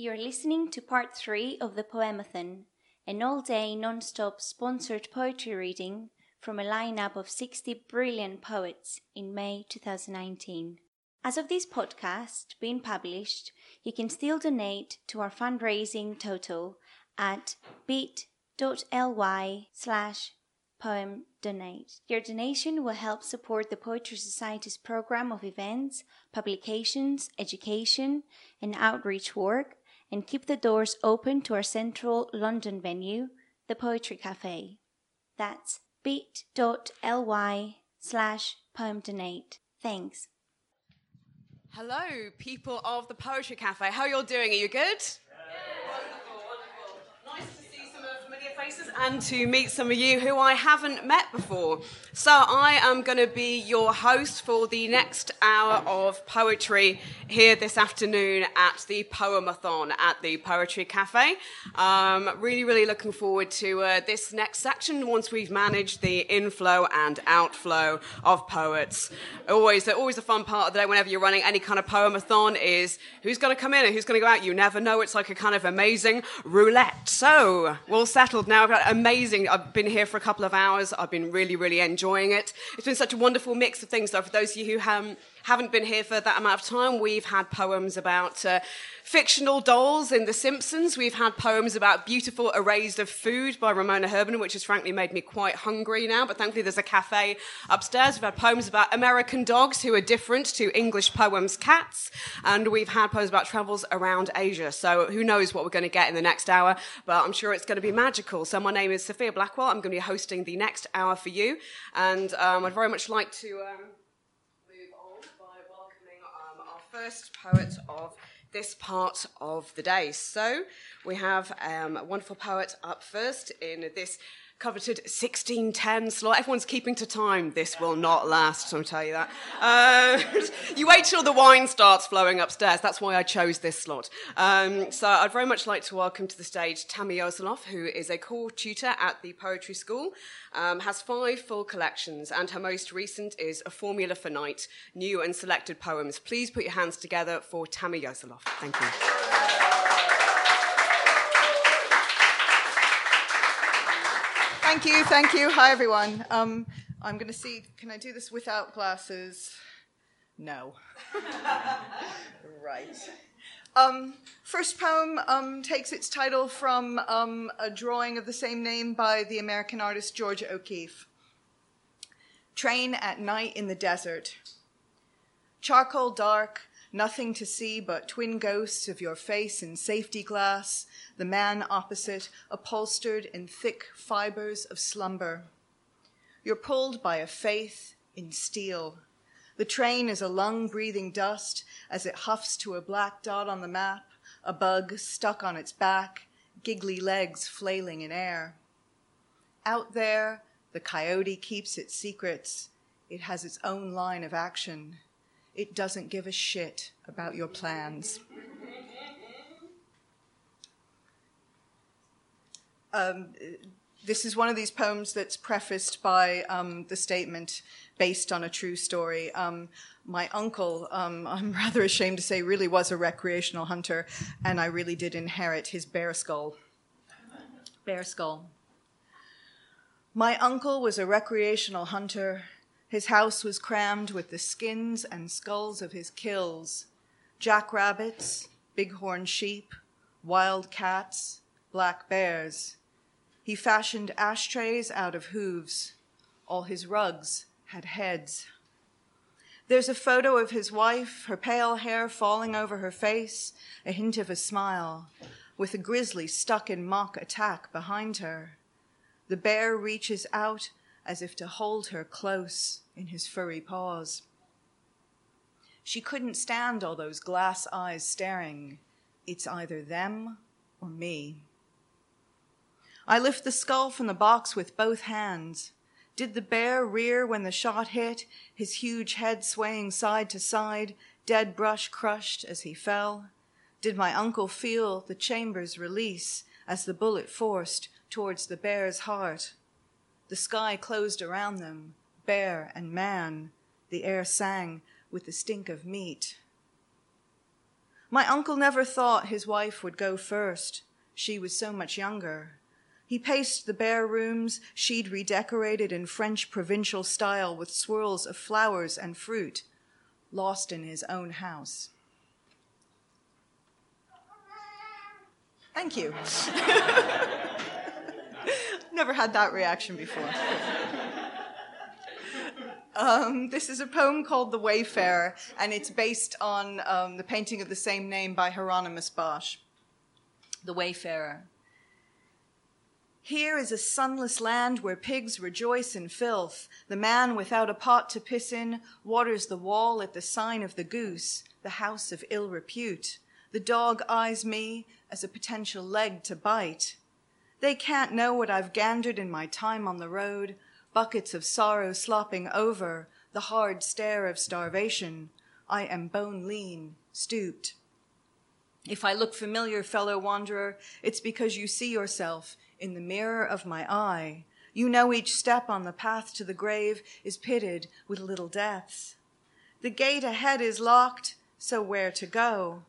You're listening to part three of the Poemathon, an all day non stop sponsored poetry reading from a lineup of 60 brilliant poets in May 2019. As of this podcast being published, you can still donate to our fundraising total at bit.ly slash poem donate. Your donation will help support the Poetry Society's program of events, publications, education, and outreach work, and keep the doors open to our central London venue, the Poetry Cafe. That's bit.ly slash poem donate. Thanks. Hello, people of the Poetry Cafe. How are you all doing? Are you good? Faces and to meet some of you who I haven't met before. So, I am going to be your host for the next hour of poetry here this afternoon at the Poemathon at the Poetry Cafe. Um, really, really looking forward to uh, this next section once we've managed the inflow and outflow of poets. Always, always a fun part of the day whenever you're running any kind of Poemathon is who's going to come in and who's going to go out. You never know. It's like a kind of amazing roulette. So, we're all settled now. I've amazing. I've been here for a couple of hours. I've been really, really enjoying it. It's been such a wonderful mix of things. So for those of you who um, haven't been here for that amount of time, we've had poems about uh, fictional dolls in The Simpsons. We've had poems about beautiful arrays of food by Ramona Herman, which has frankly made me quite hungry now, but thankfully there's a cafe upstairs. We've had poems about American dogs who are different to English poems cats, and we've had poems about travels around Asia. So who knows what we're going to get in the next hour, but I'm sure it's going to be magical. So my name is Sophia Blackwell. I'm going to be hosting the next hour for you, and um, I'd very much like to um, first poet of this part of the day. So we have um, a wonderful poet up first in this coveted 1610 slot. Everyone's keeping to time. This will not last, I'll tell you that. Uh, you wait till the wine starts flowing upstairs. That's why I chose this slot. Um, so I'd very much like to welcome to the stage Tammy Yoseloff, who is a core tutor at the Poetry School, um, has five full collections, and her most recent is A Formula for Night, New and Selected Poems. Please put your hands together for Tammy Yoseloff. Thank you. Thank you, thank you. Hi, everyone. Um, I'm going to see, can I do this without glasses? No. right. Um, first poem um, takes its title from um, a drawing of the same name by the American artist Georgia O'Keeffe. Train at night in the desert. Charcoal dark, nothing to see but twin ghosts of your face in safety glass, the man opposite, upholstered in thick fibers of slumber. You're pulled by a faith in steel. The train is a lung breathing dust as it huffs to a black dot on the map, a bug stuck on its back, giggly legs flailing in air. Out there, the coyote keeps its secrets. It has its own line of action. It doesn't give a shit about your plans. um, this is one of these poems that's prefaced by um, the statement based on a true story. Um, my uncle, um, I'm rather ashamed to say, really was a recreational hunter, and I really did inherit his bear skull. Bear skull. My uncle was a recreational hunter. His house was crammed with the skins and skulls of his kills jackrabbits, bighorn sheep, wild cats, black bears. He fashioned ashtrays out of hooves. All his rugs had heads. There's a photo of his wife, her pale hair falling over her face, a hint of a smile, with a grizzly stuck in mock attack behind her. The bear reaches out as if to hold her close in his furry paws. She couldn't stand all those glass eyes staring. It's either them or me. I lift the skull from the box with both hands. Did the bear rear when the shot hit, his huge head swaying side to side, dead brush crushed as he fell? Did my uncle feel the chambers release as the bullet forced towards the bear's heart? The sky closed around them, bear and man. The air sang with the stink of meat. My uncle never thought his wife would go first. She was so much younger. He paced the bare rooms she'd redecorated in French provincial style with swirls of flowers and fruit, lost in his own house. Thank you. Never had that reaction before. Um, this is a poem called The Wayfarer, and it's based on um, the painting of the same name by Hieronymus Bosch. The Wayfarer. Here is a sunless land where pigs rejoice in filth. The man without a pot to piss in waters the wall at the sign of the goose, the house of ill repute. The dog eyes me as a potential leg to bite. They can't know what I've gandered in my time on the road buckets of sorrow slopping over, the hard stare of starvation. I am bone lean, stooped. If I look familiar, fellow wanderer, it's because you see yourself in the mirror of my eye. You know each step on the path to the grave is pitted with little deaths. The gate ahead is locked, so where to go?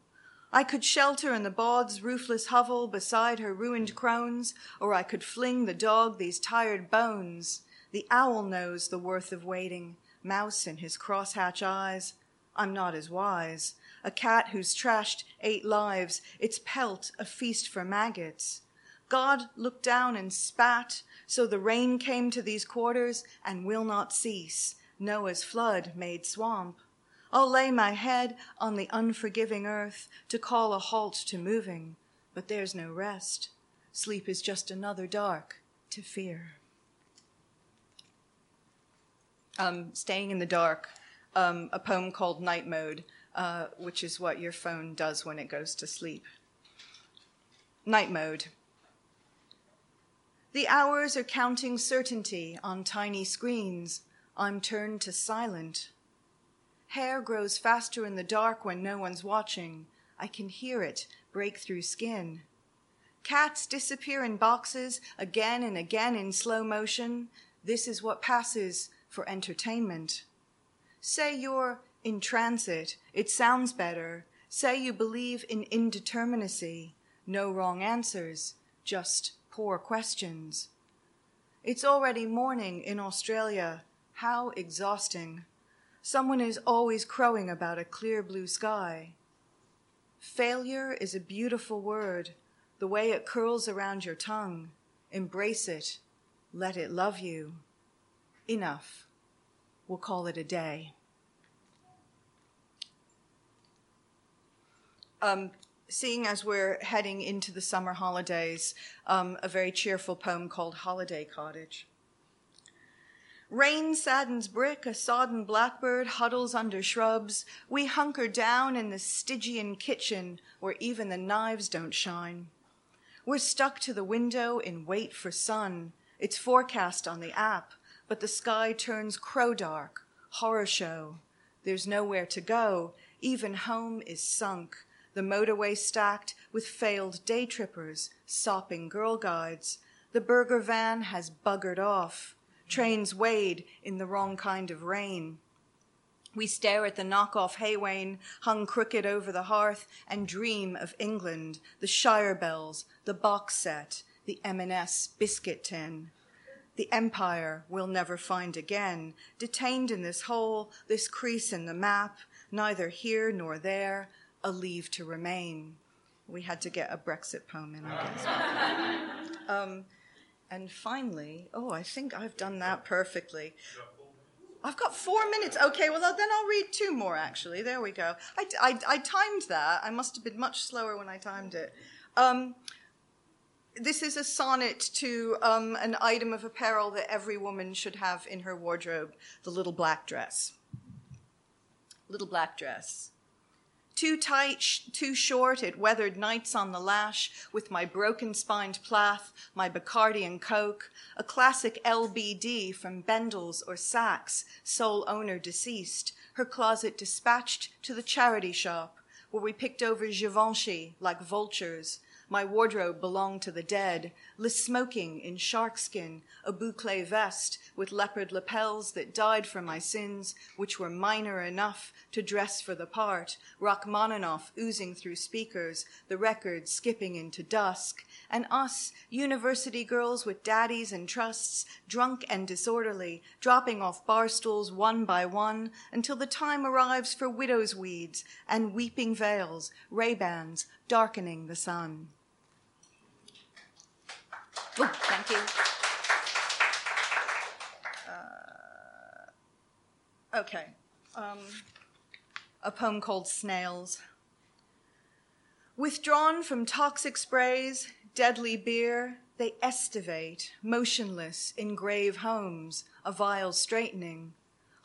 I could shelter in the bawd's roofless hovel beside her ruined crones, or I could fling the dog these tired bones. The owl knows the worth of waiting, mouse in his crosshatch eyes. I'm not as wise. A cat who's trashed eight lives, its pelt a feast for maggots. God looked down and spat, so the rain came to these quarters and will not cease. Noah's flood made swamp. I'll lay my head on the unforgiving earth to call a halt to moving, but there's no rest. Sleep is just another dark to fear um, Staying in the Dark, um, a poem called Night Mode, uh, which is what your phone does when it goes to sleep. Night Mode. The hours are counting certainty on tiny screens. I'm turned to silent. Hair grows faster in the dark when no one's watching. I can hear it break through skin. Cats disappear in boxes again and again in slow motion. This is what passes for entertainment. Say you're in transit, it sounds better. Say you believe in indeterminacy, no wrong answers, just poor questions. It's already morning in Australia. How exhausting. Someone is always crowing about a clear blue sky. Failure is a beautiful word, the way it curls around your tongue. Embrace it. Let it love you enough. We'll call it a day. Um, seeing as we're heading into the summer holidays, um, a very cheerful poem called Holiday Cottage. Rain saddens brick, a sodden blackbird huddles under shrubs. We hunker down in the Stygian kitchen where even the knives don't shine. We're stuck to the window in wait for sun. It's forecast on the app but the sky turns crow dark, horror show. There's nowhere to go, even home is sunk, the motorway stacked with failed day trippers, sopping girl guides. The burger van has buggered off. Trains wade in the wrong kind of rain. We stare at the knockoff Haywain hung crooked over the hearth and dream of England, the Shire bells, the box set, the M&S biscuit tin the empire we'll never find again, detained in this hole, this crease in the map, neither here nor there, a leave to remain. We had to get a Brexit poem in, I guess. um, and finally, oh, I think I've done that perfectly. I've got four minutes. Okay, well, then I'll read two more, actually. There we go. I, I, I timed that. I must have been much slower when I timed it. Um, this is a sonnet to um, an item of apparel that every woman should have in her wardrobe the little black dress. Little black dress. Too tight, sh- too short, it weathered nights on the lash with my broken spined plath, my Bacardi and Coke, a classic LBD from Bendel's or Saks, sole owner deceased, her closet dispatched to the charity shop, where we picked over Givenchy like vultures. My wardrobe belonged to the dead, list smoking in sharkskin, a boucle vest with leopard lapels that died for my sins, which were minor enough to dress for the part, Rachmaninoff oozing through speakers, the record skipping into dusk, and us, university girls with daddies and trusts, drunk and disorderly, dropping off bar stools one by one until the time arrives for widow's weeds and weeping veils, Ray-Bans, darkening the sun. Thank you. Uh, okay. Um, a poem called Snails. Withdrawn from toxic sprays, deadly beer, they estivate, motionless in grave homes, a vile straightening.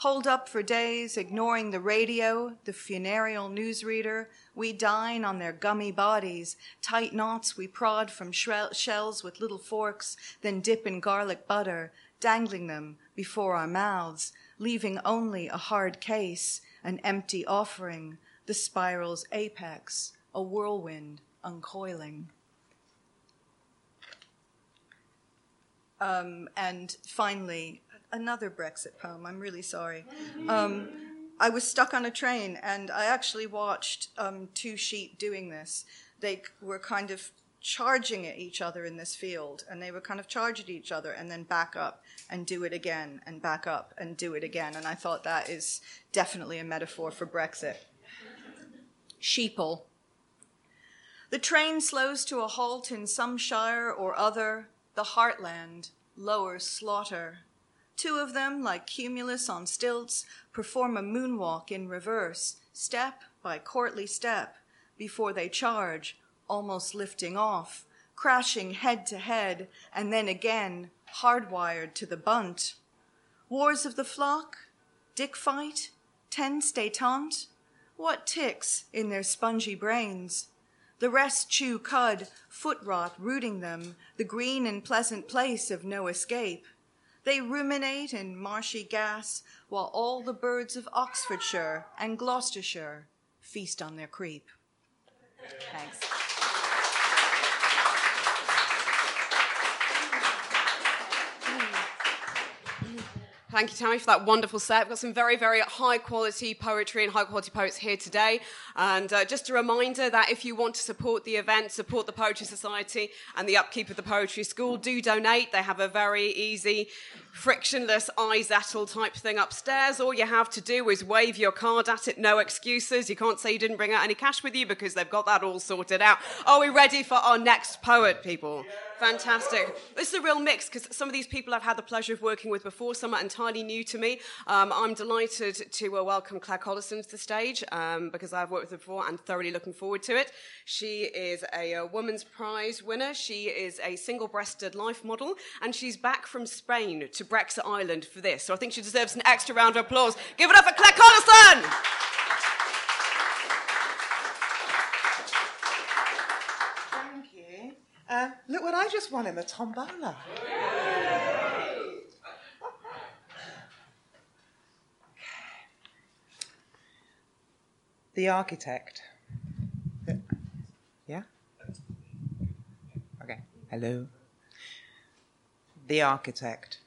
Hold up for days, ignoring the radio, the funereal newsreader. We dine on their gummy bodies. Tight knots we prod from shells with little forks, then dip in garlic butter, dangling them before our mouths, leaving only a hard case, an empty offering, the spiral's apex, a whirlwind uncoiling. Um, and finally, another Brexit poem. I'm really sorry. Um, I was stuck on a train and I actually watched um, two sheep doing this. They were kind of charging at each other in this field and they would kind of charge at each other and then back up and do it again and back up and do it again. And I thought that is definitely a metaphor for Brexit. Sheeple. The train slows to a halt in some shire or other, the heartland, lower slaughter. Two of them, like cumulus on stilts, perform a moonwalk in reverse, step by courtly step, before they charge, almost lifting off, crashing head to head, and then again, hardwired to the bunt. Wars of the flock? Dick fight? Tense detente? What ticks in their spongy brains? The rest chew cud, foot rot rooting them, the green and pleasant place of no escape. They ruminate in marshy gas while all the birds of Oxfordshire and Gloucestershire feast on their creep. Thanks. Thank you, Tammy, for that wonderful set. We've got some very, very high quality poetry and high quality poets here today. And uh, just a reminder that if you want to support the event, support the Poetry Society and the upkeep of the Poetry School, do donate. They have a very easy, frictionless iZettle type thing upstairs. All you have to do is wave your card at it, no excuses. You can't say you didn't bring out any cash with you because they've got that all sorted out. Are we ready for our next poet, people? Fantastic. This is a real mix because some of these people I've had the pleasure of working with before, some are entirely new to me. Um, I'm delighted to uh, welcome Claire Collison to the stage um, because I've worked with her before and thoroughly looking forward to it. She is a, a Women's Prize winner. She is a single breasted life model and she's back from Spain to Brexit Island for this. So I think she deserves an extra round of applause. Give it up for Claire Collison! Uh, look what I just won in the tombola. The architect. Yeah? Okay. Hello. The architect.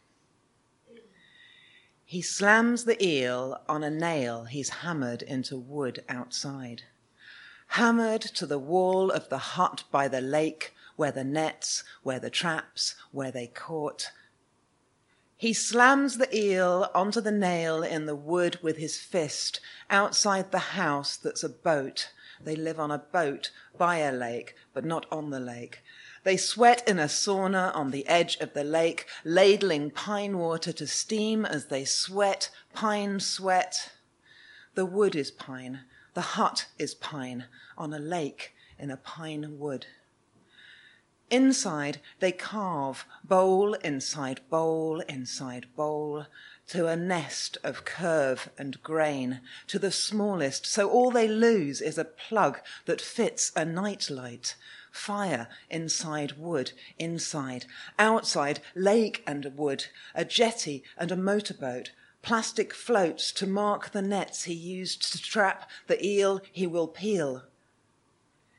He slams the eel on a nail he's hammered into wood outside. Hammered to the wall of the hut by the lake where the nets, where the traps, where they caught. He slams the eel onto the nail in the wood with his fist outside the house that's a boat. They live on a boat by a lake, but not on the lake. They sweat in a sauna on the edge of the lake, ladling pine water to steam as they sweat, pine sweat. The wood is pine, the hut is pine, on a lake in a pine wood. Inside, they carve bowl inside bowl inside bowl to a nest of curve and grain, to the smallest, so all they lose is a plug that fits a nightlight. Fire inside wood, inside, outside lake and wood, a jetty and a motorboat, plastic floats to mark the nets he used to trap the eel he will peel.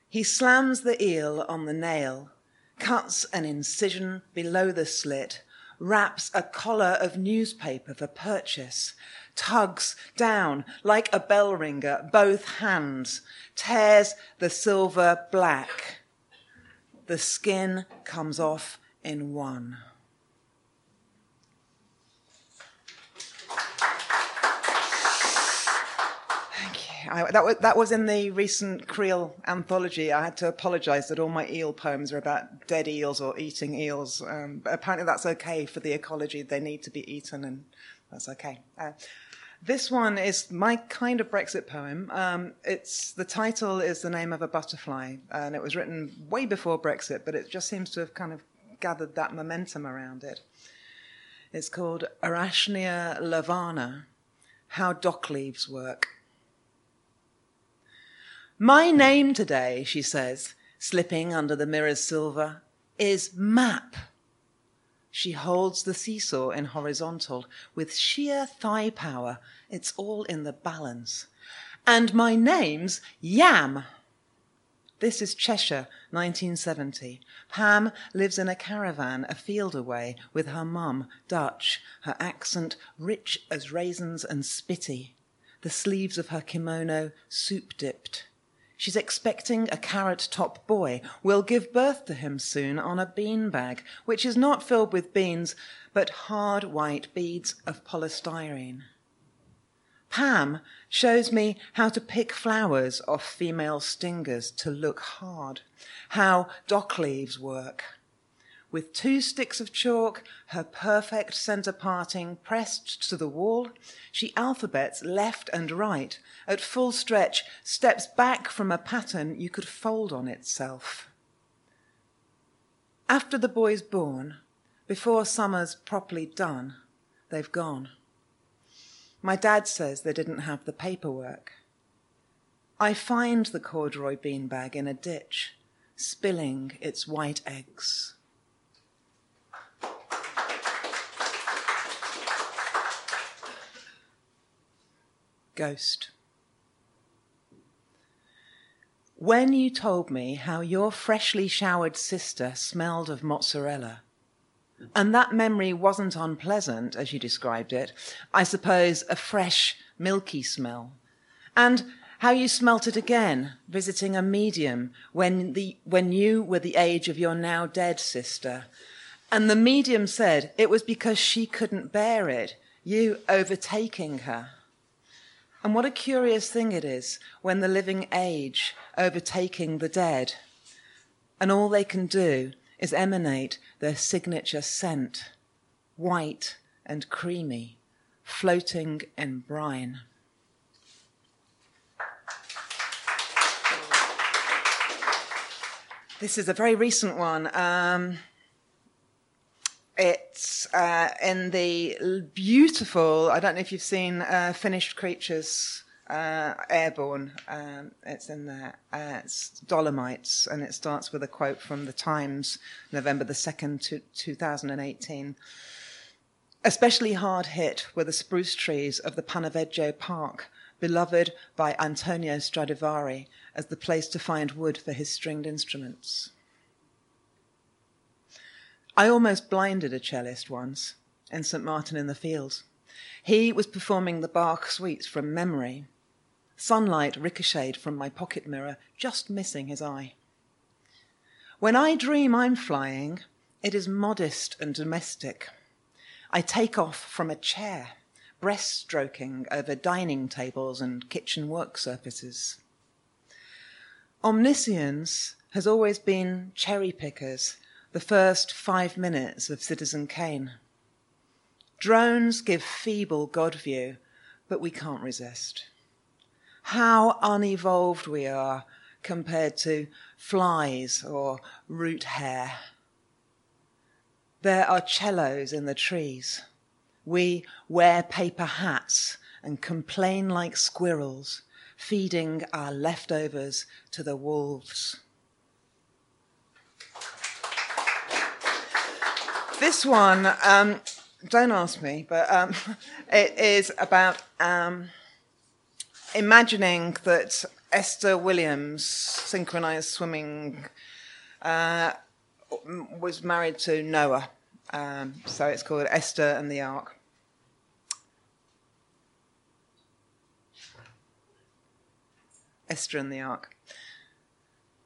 He slams the eel on the nail, cuts an incision below the slit, wraps a collar of newspaper for purchase, tugs down like a bell ringer both hands, tears the silver black. The skin comes off in one. I, that, was, that was in the recent Creel anthology. I had to apologise that all my eel poems are about dead eels or eating eels. Um, but apparently, that's okay for the ecology. They need to be eaten, and that's okay. Uh, this one is my kind of Brexit poem. Um, it's the title is the name of a butterfly, and it was written way before Brexit, but it just seems to have kind of gathered that momentum around it. It's called Araschnia levana, How Dock Leaves Work. My name today, she says, slipping under the mirror's silver, is Map. She holds the seesaw in horizontal with sheer thigh power. It's all in the balance. And my name's Yam. This is Cheshire, 1970. Pam lives in a caravan a field away with her mum, Dutch, her accent rich as raisins and spitty, the sleeves of her kimono soup dipped. She's expecting a carrot top boy, will give birth to him soon on a bean bag, which is not filled with beans, but hard white beads of polystyrene. Pam shows me how to pick flowers off female stingers to look hard, how dock leaves work with two sticks of chalk, her perfect centre parting pressed to the wall, she alphabets left and right, at full stretch, steps back from a pattern you could fold on itself. After the boy's born, before summer's properly done, they've gone. My dad says they didn't have the paperwork. I find the corduroy beanbag in a ditch, spilling its white eggs. Ghost. When you told me how your freshly showered sister smelled of mozzarella, and that memory wasn't unpleasant, as you described it, I suppose a fresh, milky smell, and how you smelt it again, visiting a medium when, the, when you were the age of your now dead sister. And the medium said it was because she couldn't bear it, you overtaking her. And what a curious thing it is when the living age overtaking the dead, and all they can do is emanate their signature scent, white and creamy, floating in brine. This is a very recent one. Um, it's uh, in the beautiful, I don't know if you've seen uh, Finished Creatures uh, Airborne. Um, it's in there. Uh, it's Dolomites, and it starts with a quote from the Times, November the 2nd, 2018. Especially hard hit were the spruce trees of the Paneveggio Park, beloved by Antonio Stradivari as the place to find wood for his stringed instruments. I almost blinded a cellist once in St. Martin in the Fields. He was performing the Bach suites from memory. Sunlight ricocheted from my pocket mirror, just missing his eye. When I dream I'm flying, it is modest and domestic. I take off from a chair, breaststroking over dining tables and kitchen work surfaces. Omniscience has always been cherry pickers the first five minutes of Citizen Kane. Drones give feeble God view, but we can't resist. How unevolved we are compared to flies or root hair. There are cellos in the trees. We wear paper hats and complain like squirrels, feeding our leftovers to the wolves. This one, um, don't ask me, but um, it is about um, imagining that Esther Williams, synchronized swimming, uh, was married to Noah. Um, so it's called Esther and the Ark. Esther and the Ark.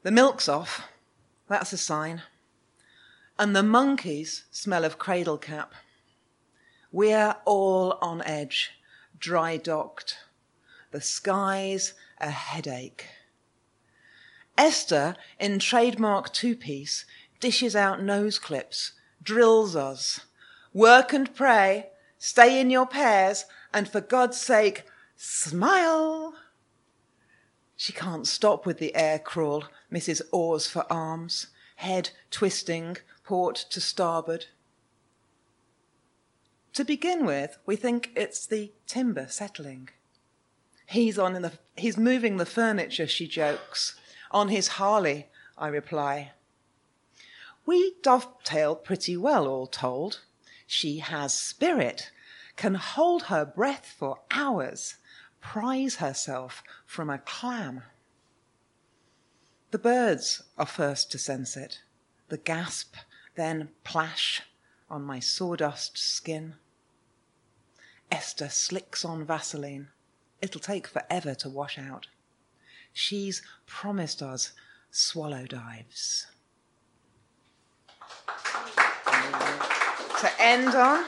The milk's off. That's a sign. And the monkeys smell of cradle cap. We're all on edge, dry docked. The sky's a headache. Esther, in trademark two piece, dishes out nose clips, drills us. Work and pray, stay in your pairs, and for God's sake, smile. She can't stop with the air crawl, Mrs. Oars for arms, head twisting, port to starboard. To begin with, we think it's the timber settling. He's on in the, he's moving the furniture, she jokes. On his Harley, I reply. We dovetail pretty well, all told. She has spirit, can hold her breath for hours, prize herself from a clam. The birds are first to sense it, the gasp, then plash on my sawdust skin. Esther slicks on Vaseline. It'll take forever to wash out. She's promised us swallow dives. to end on,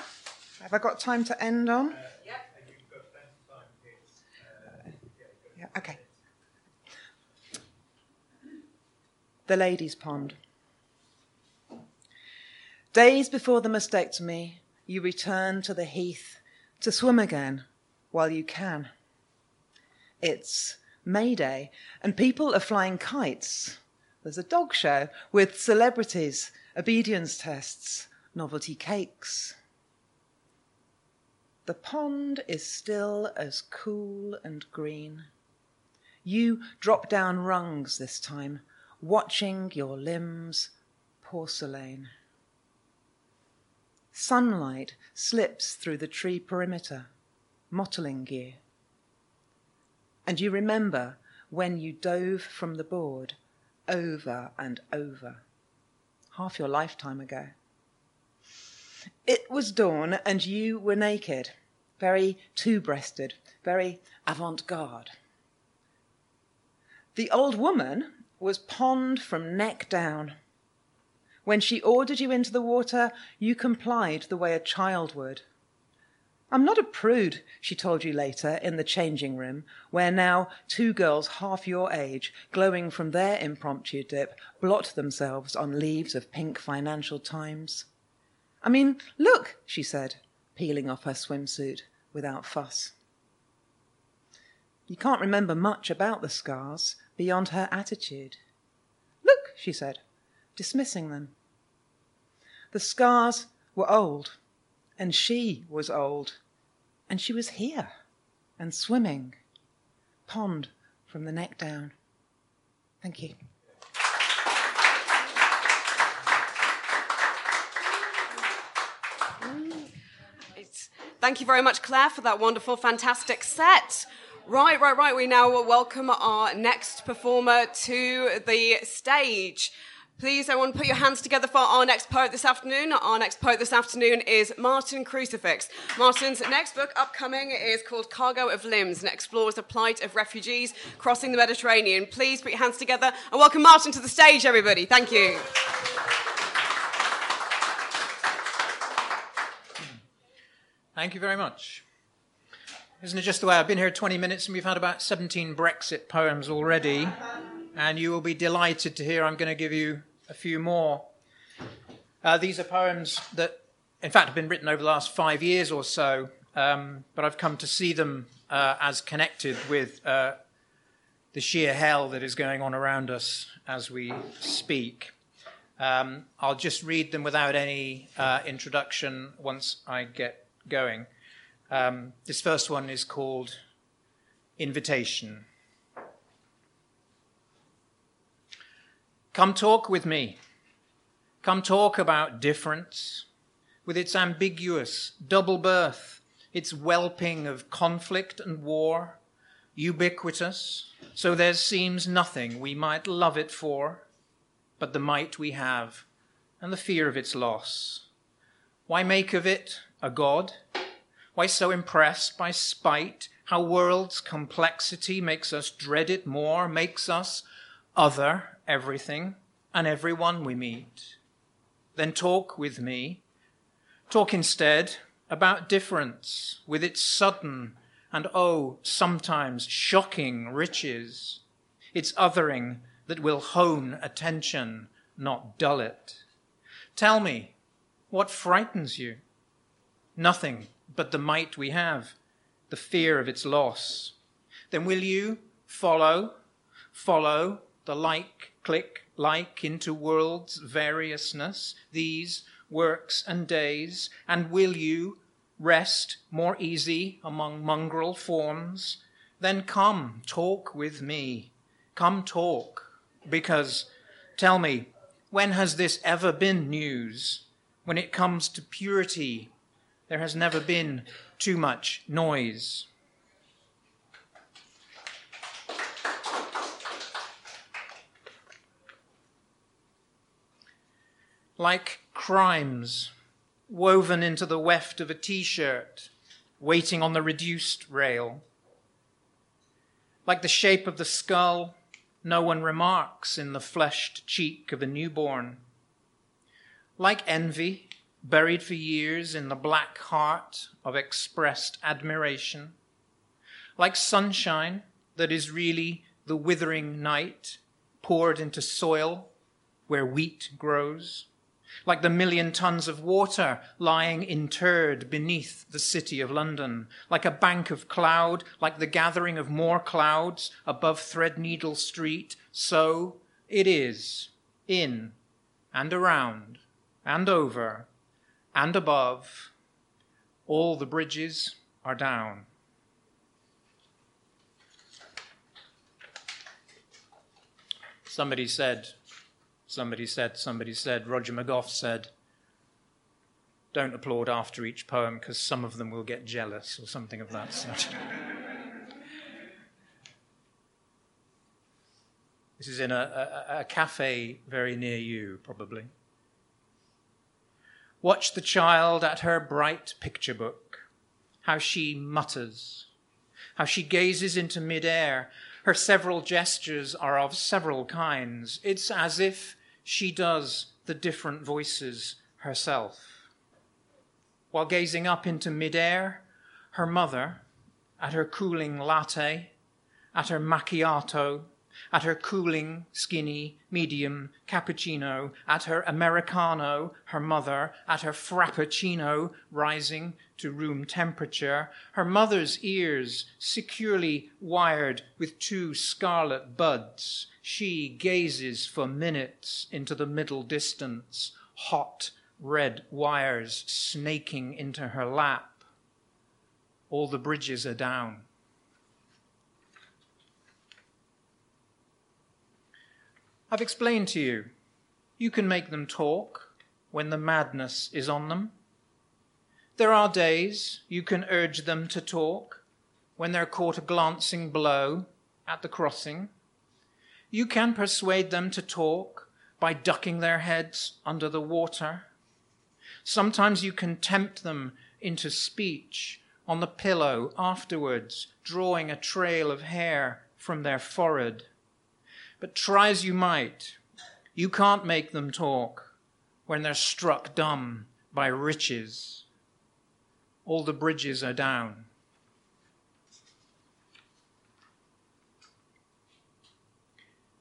have I got time to end on? Uh, yeah. yeah, okay. The Ladies' Pond. Days before the mastectomy, you return to the heath to swim again while you can. It's May Day, and people are flying kites. There's a dog show with celebrities, obedience tests, novelty cakes. The pond is still as cool and green. You drop down rungs this time, watching your limbs porcelain. Sunlight slips through the tree perimeter, mottling you and you remember when you dove from the board over and over, half your lifetime ago. It was dawn, and you were naked, very two breasted, very avant garde. The old woman was pond from neck down. When she ordered you into the water, you complied the way a child would. I'm not a prude, she told you later in the changing room, where now two girls half your age, glowing from their impromptu dip, blot themselves on leaves of pink Financial Times. I mean, look, she said, peeling off her swimsuit without fuss. You can't remember much about the scars beyond her attitude. Look, she said, dismissing them. The scars were old and she was old. And she was here and swimming. Pond from the neck down. Thank you. Thank you very much, Claire, for that wonderful, fantastic set. Right, right, right. We now welcome our next performer to the stage. Please, everyone, put your hands together for our next poet this afternoon. Our next poet this afternoon is Martyn Crucefix. Martyn's next book upcoming is called Cargo of Limbs and explores the plight of refugees crossing the Mediterranean. Please put your hands together and welcome Martyn to the stage, everybody. Thank you. Thank you very much. Isn't it just the way? I've been here 20 minutes and we've had about 17 Brexit poems already and you will be delighted to hear I'm going to give you a few more. Uh, these are poems that, in fact, have been written over the last five years or so, um, but I've come to see them uh, as connected with uh, the sheer hell that is going on around us as we speak. Um, I'll just read them without any uh, introduction once I get going. Um, this first one is called Invitation. Come talk with me. Come talk about difference, with its ambiguous double birth, its whelping of conflict and war, ubiquitous, so there seems nothing we might love it for but the might we have and the fear of its loss. Why make of it a god? Why so impressed by spite? How world's complexity makes us dread it more, makes us other everything and everyone we meet. Then talk with me. Talk instead about difference with its sudden and oh, sometimes shocking riches, its othering that will hone attention, not dull it. Tell me, what frightens you? Nothing but the might we have, the fear of its loss. Then will you follow, follow the like, click, like into world's variousness, these works and days, and will you rest more easy among mongrel forms, then come talk with me. Come talk, because tell me, when has this ever been news? When it comes to purity, there has never been too much noise. Like crimes woven into the weft of a t shirt, waiting on the reduced rail. Like the shape of the skull, no one remarks in the fleshed cheek of a newborn. Like envy, buried for years in the black heart of expressed admiration. Like sunshine that is really the withering night poured into soil where wheat grows like the million tons of water lying interred beneath the city of London, like a bank of cloud, like the gathering of more clouds above Threadneedle Street, so it is in and around and over and above. All the bridges are down. Somebody said, Somebody said, somebody said, Roger McGough said, don't applaud after each poem because some of them will get jealous or something of that sort. this is in a, a, a cafe very near you, probably. Watch the child at her bright picture book, how she mutters, how she gazes into midair. Her several gestures are of several kinds. It's as if she does the different voices herself. While gazing up into midair, her mother, at her cooling latte, at her macchiato, at her cooling, skinny, medium cappuccino, at her Americano, her mother, at her frappuccino, rising to room temperature, her mother's ears securely wired with two scarlet buds, she gazes for minutes into the middle distance, hot red wires snaking into her lap. All the bridges are down. I've explained to you, you can make them talk when the madness is on them. There are days you can urge them to talk when they're caught a glancing blow at the crossing. You can persuade them to talk by ducking their heads under the water. Sometimes you can tempt them into speech on the pillow afterwards, drawing a trail of hair from their forehead. But try as you might, you can't make them talk when they're struck dumb by riches. All the bridges are down.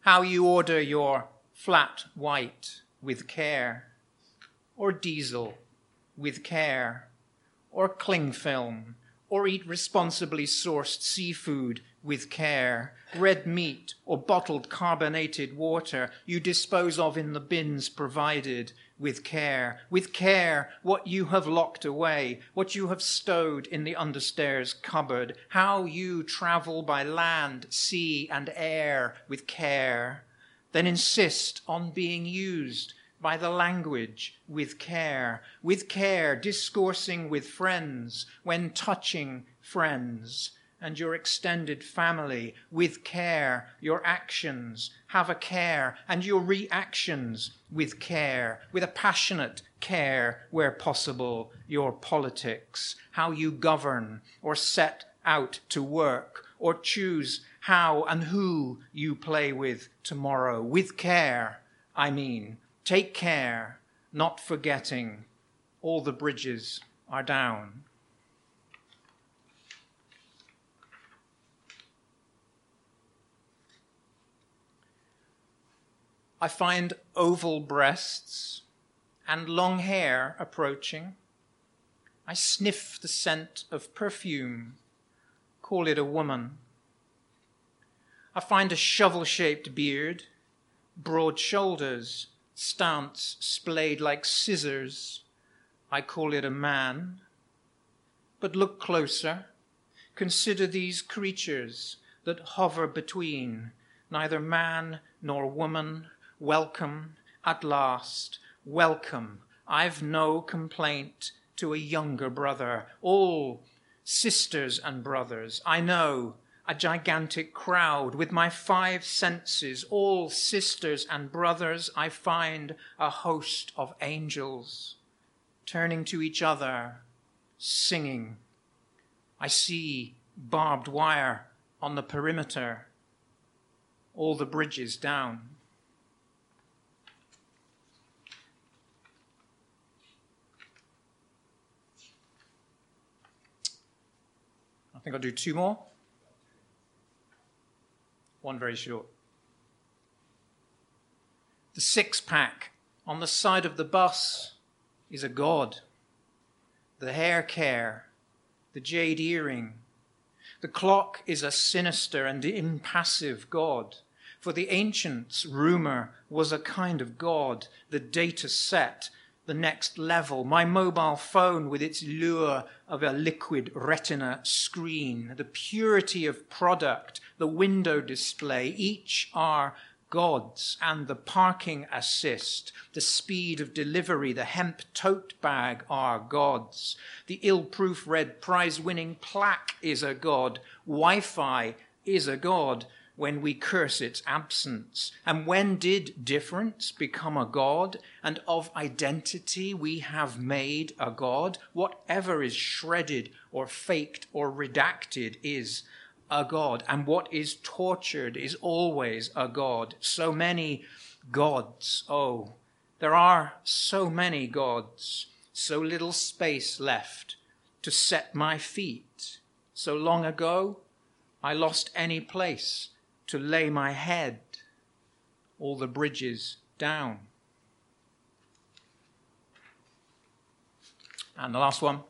How you order your flat white with care, or diesel with care, or cling film, or eat responsibly sourced seafood with care. Red meat or bottled carbonated water you dispose of in the bins provided with care. With care, what you have locked away, what you have stowed in the understairs cupboard, how you travel by land, sea, and air with care. Then insist on being used by the language with care, with care, discoursing with friends when touching friends and your extended family with care, your actions have a care, and your reactions with care, with a passionate care where possible, your politics, how you govern or set out to work or choose how and who you play with tomorrow. With care, I mean. Take care, not forgetting all the bridges are down. I find oval breasts and long hair approaching. I sniff the scent of perfume, call it a woman. I find a shovel shaped beard, broad shoulders, stance splayed like scissors. I call it a man. But look closer. Consider these creatures that hover between, neither man nor woman, Welcome at last. Welcome. I've no complaint to a younger brother. All sisters and brothers. I know a gigantic crowd with my five senses, all sisters and brothers. I find a host of angels turning to each other, singing. I see barbed wire on the perimeter, all the bridges down. Think I'll do two more. One very short. The six pack on the side of the bus is a god. The hair care, the jade earring. The clock is a sinister and impassive god. For the ancients, rumor was a kind of god, the data set, the next level. My mobile phone with its lure of a liquid retina screen, the purity of product, the window display, each are gods and the parking assist, the speed of delivery, the hemp tote bag are gods. The ill-proof red prize winning plaque is a god. Wi-Fi is a god when we curse its absence? And when did difference become a God? And of identity we have made a God? Whatever is shredded or faked or redacted is a God. And what is tortured is always a God. So many gods. Oh, there are so many gods. So little space left to set my feet. So long ago, I lost any place to lay my head, all the bridges down. And the last one.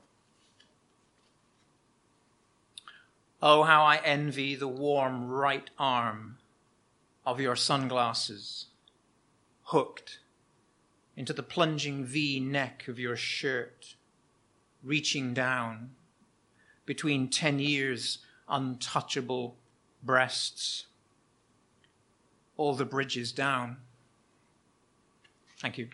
Oh, how I envy the warm right arm of your sunglasses, hooked into the plunging V neck of your shirt, reaching down between 10 years untouchable breasts all the bridges down. Thank you.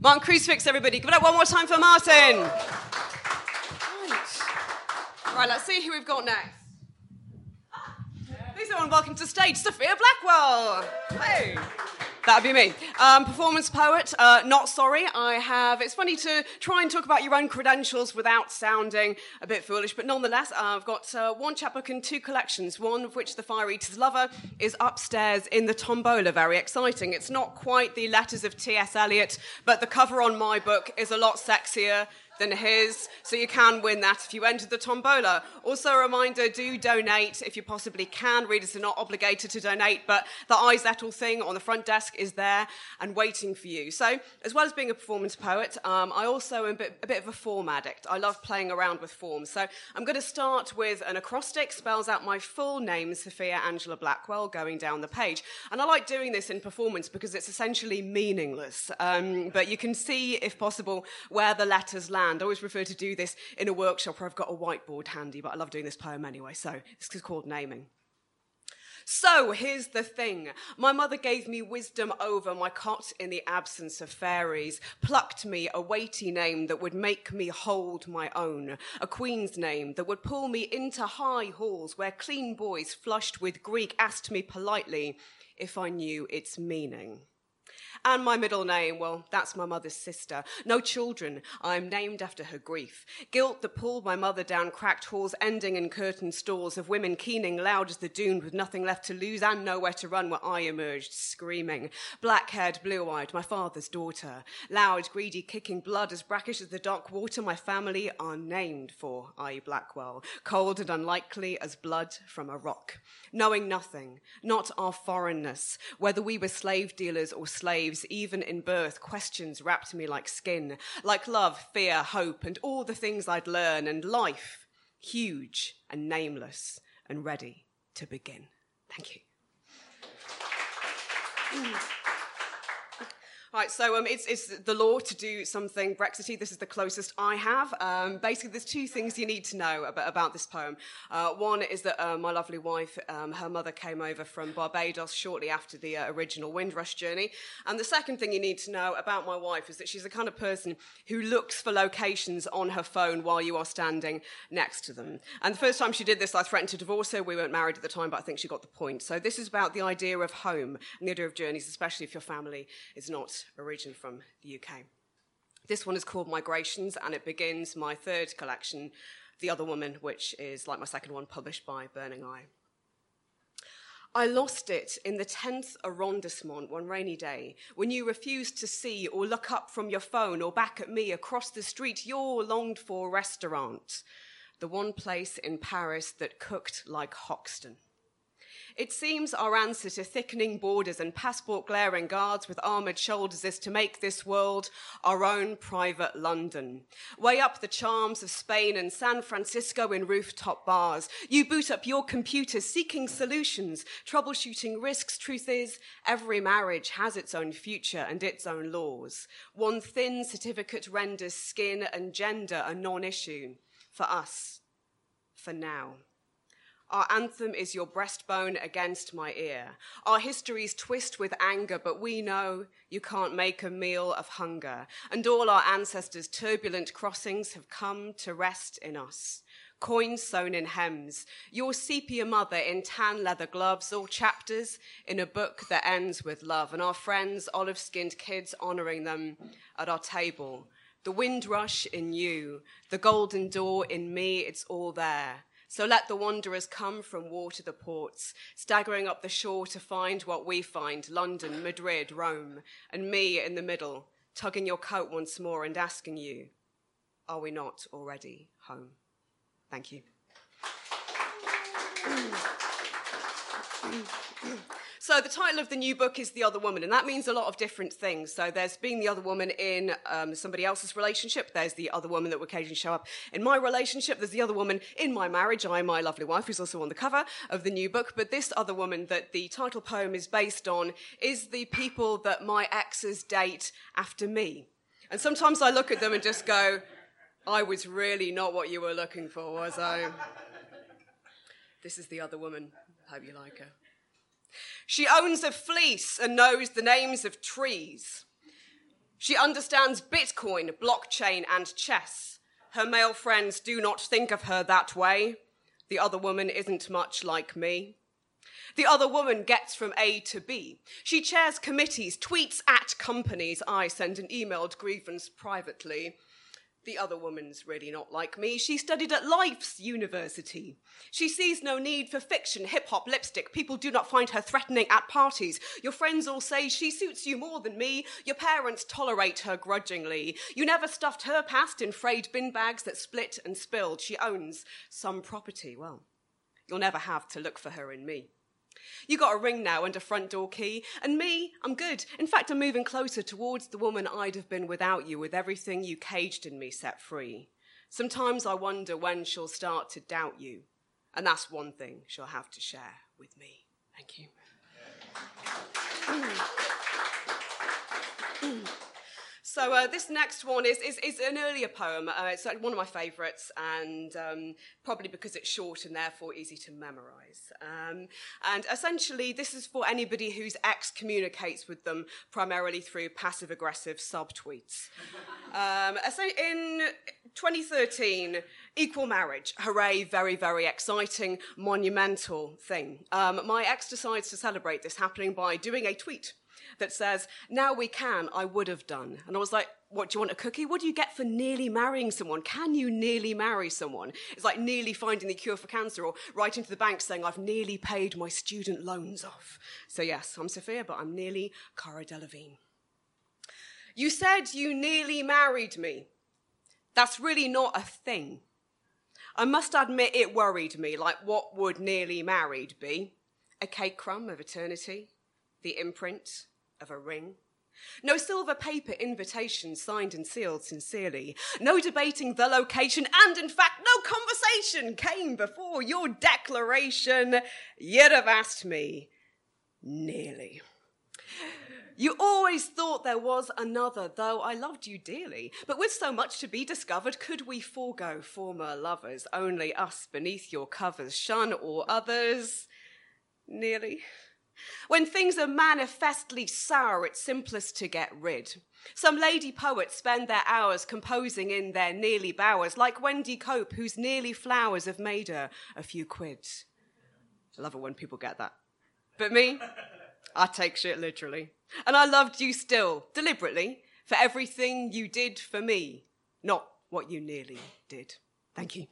Martyn Crucefix, everybody. Give it up one more time for Martyn. Right. right, let's see who we've got next. Please, everyone, welcome to stage, Sophia Blackwell. Hey. That'd be me. Um, performance poet, uh, not sorry. I have, it's funny to try and talk about your own credentials without sounding a bit foolish, but nonetheless, uh, I've got uh, one chapbook and two collections, one of which, The Fire Eater's Lover, is upstairs in the tombola. Very exciting. It's not quite the letters of T.S. Eliot, but the cover on my book is a lot sexier than his. So you can win that if you enter the tombola. Also, a reminder do donate if you possibly can. Readers are not obligated to donate, but the iZettle thing on the front desk is there and waiting for you. So, as well as being a performance poet, um, I also am a bit, a bit of a form addict. I love playing around with forms. So, I'm going to start with an acrostic, spells out my full name, Sophia Angela Blackwell, going down the page. And I like doing this in performance because it's essentially meaningless. Um, but you can see, if possible, where the letters land hand. I always prefer to do this in a workshop where I've got a whiteboard handy, but I love doing this poem anyway, so this is called naming. So here's the thing. My mother gave me wisdom over my cot in the absence of fairies, plucked me a weighty name that would make me hold my own, a queen's name that would pull me into high halls where clean boys flushed with Greek asked me politely if I knew its meaning. And my middle name, well, that's my mother's sister. No children. I'm named after her grief. Guilt that pulled my mother down cracked halls, ending in curtained stalls of women keening loud as the dune with nothing left to lose and nowhere to run where I emerged screaming. Black haired, blue eyed, my father's daughter. Loud, greedy, kicking blood as brackish as the dark water my family are named for, I. Blackwell. Cold and unlikely as blood from a rock. Knowing nothing, not our foreignness, whether we were slave dealers or slaves even in birth, questions wrapped me like skin, like love, fear, hope, and all the things I'd learn, and life, huge and nameless and ready to begin. Thank you. Right, so um, it's, it's the law to do something Brexity. This is the closest I have. Um, basically, there's two things you need to know about, about this poem. Uh, one is that uh, my lovely wife, um, her mother came over from Barbados shortly after the uh, original Windrush journey. And the second thing you need to know about my wife is that she's the kind of person who looks for locations on her phone while you are standing next to them. And the first time she did this, I threatened to divorce her. We weren't married at the time, but I think she got the point. So this is about the idea of home and the idea of journeys, especially if your family is not origin from the UK. This one is called Migrations, and it begins my third collection, The Other Woman, which is like my second one, published by Burning Eye. I lost it in the 10th arrondissement one rainy day when you refused to see or look up from your phone or back at me across the street your longed for restaurant, the one place in Paris that cooked like Hoxton. It seems our answer to thickening borders and passport glaring guards with armoured shoulders is to make this world our own private London. Weigh up the charms of Spain and San Francisco in rooftop bars. You boot up your computers seeking solutions, troubleshooting risks. Truth is, every marriage has its own future and its own laws. One thin certificate renders skin and gender a non issue for us, for now. Our anthem is your breastbone against my ear. Our histories twist with anger, but we know you can't make a meal of hunger. And all our ancestors' turbulent crossings have come to rest in us. Coins sewn in hems, your sepia mother in tan leather gloves, all chapters in a book that ends with love, and our friends, olive skinned kids, honoring them at our table. The Windrush in you, the golden door in me, it's all there. So let the wanderers come from war to the ports, staggering up the shore to find what we find London, Madrid, Rome, and me in the middle, tugging your coat once more and asking you, Are we not already home? Thank you. So the title of the new book is The Other Woman, and that means a lot of different things. So there's being the other woman in um, somebody else's relationship. There's the other woman that will occasionally show up in my relationship. There's the other woman in my marriage. I, my lovely wife, who's also on the cover of the new book. But this other woman that the title poem is based on is the people that my exes date after me. And sometimes I look at them and just go, I was really not what you were looking for, was I? This is the other woman. Hope you like her. She owns a fleece and knows the names of trees. She understands Bitcoin, blockchain, and chess. Her male friends do not think of her that way. The other woman isn't much like me. The other woman gets from A to B. She chairs committees, tweets at companies. I send an emailed grievance privately. The other woman's really not like me. She studied at Life's University. She sees no need for fiction, hip hop, lipstick. People do not find her threatening at parties. Your friends all say she suits you more than me. Your parents tolerate her grudgingly. You never stuffed her past in frayed bin bags that split and spilled. She owns some property. Well, you'll never have to look for her in me. You got a ring now and a front door key, and me, I'm good. In fact, I'm moving closer towards the woman I'd have been without you, with everything you caged in me set free. Sometimes I wonder when she'll start to doubt you, and that's one thing she'll have to share with me. Thank you. So uh, this next one is, is, is an earlier poem. Uh, it's like one of my favourites, and um, probably because it's short and therefore easy to memorise. Um, and essentially, this is for anybody whose ex communicates with them primarily through passive-aggressive subtweets. um, so in 2013, equal marriage, hooray! Very, very exciting, monumental thing. Um, my ex decides to celebrate this happening by doing a tweet that says, Now we can, I would have done. And I was like, What, do you want a cookie? What do you get for nearly marrying someone? Can you nearly marry someone? It's like nearly finding the cure for cancer or writing to the bank saying, I've nearly paid my student loans off. So, yes, I'm Sophia, but I'm nearly Cara Delevingne. You said you nearly married me. That's really not a thing. I must admit it worried me, like what would nearly married be? A cake crumb of eternity? The imprint? Of a ring. No silver paper invitation signed and sealed sincerely. No debating the location, and in fact, no conversation came before your declaration. You'd have asked me. Nearly. You always thought there was another, though I loved you dearly. But with so much to be discovered, could we forego former lovers? Only us beneath your covers, shun all others? Nearly. When things are manifestly sour, it's simplest to get rid. Some lady poets spend their hours composing in their nearly bowers, like Wendy Cope, whose nearly flowers have made her a few quids. I love it when people get that. But me, I take shit literally. And I loved you still, deliberately, for everything you did for me, not what you nearly did. Thank you.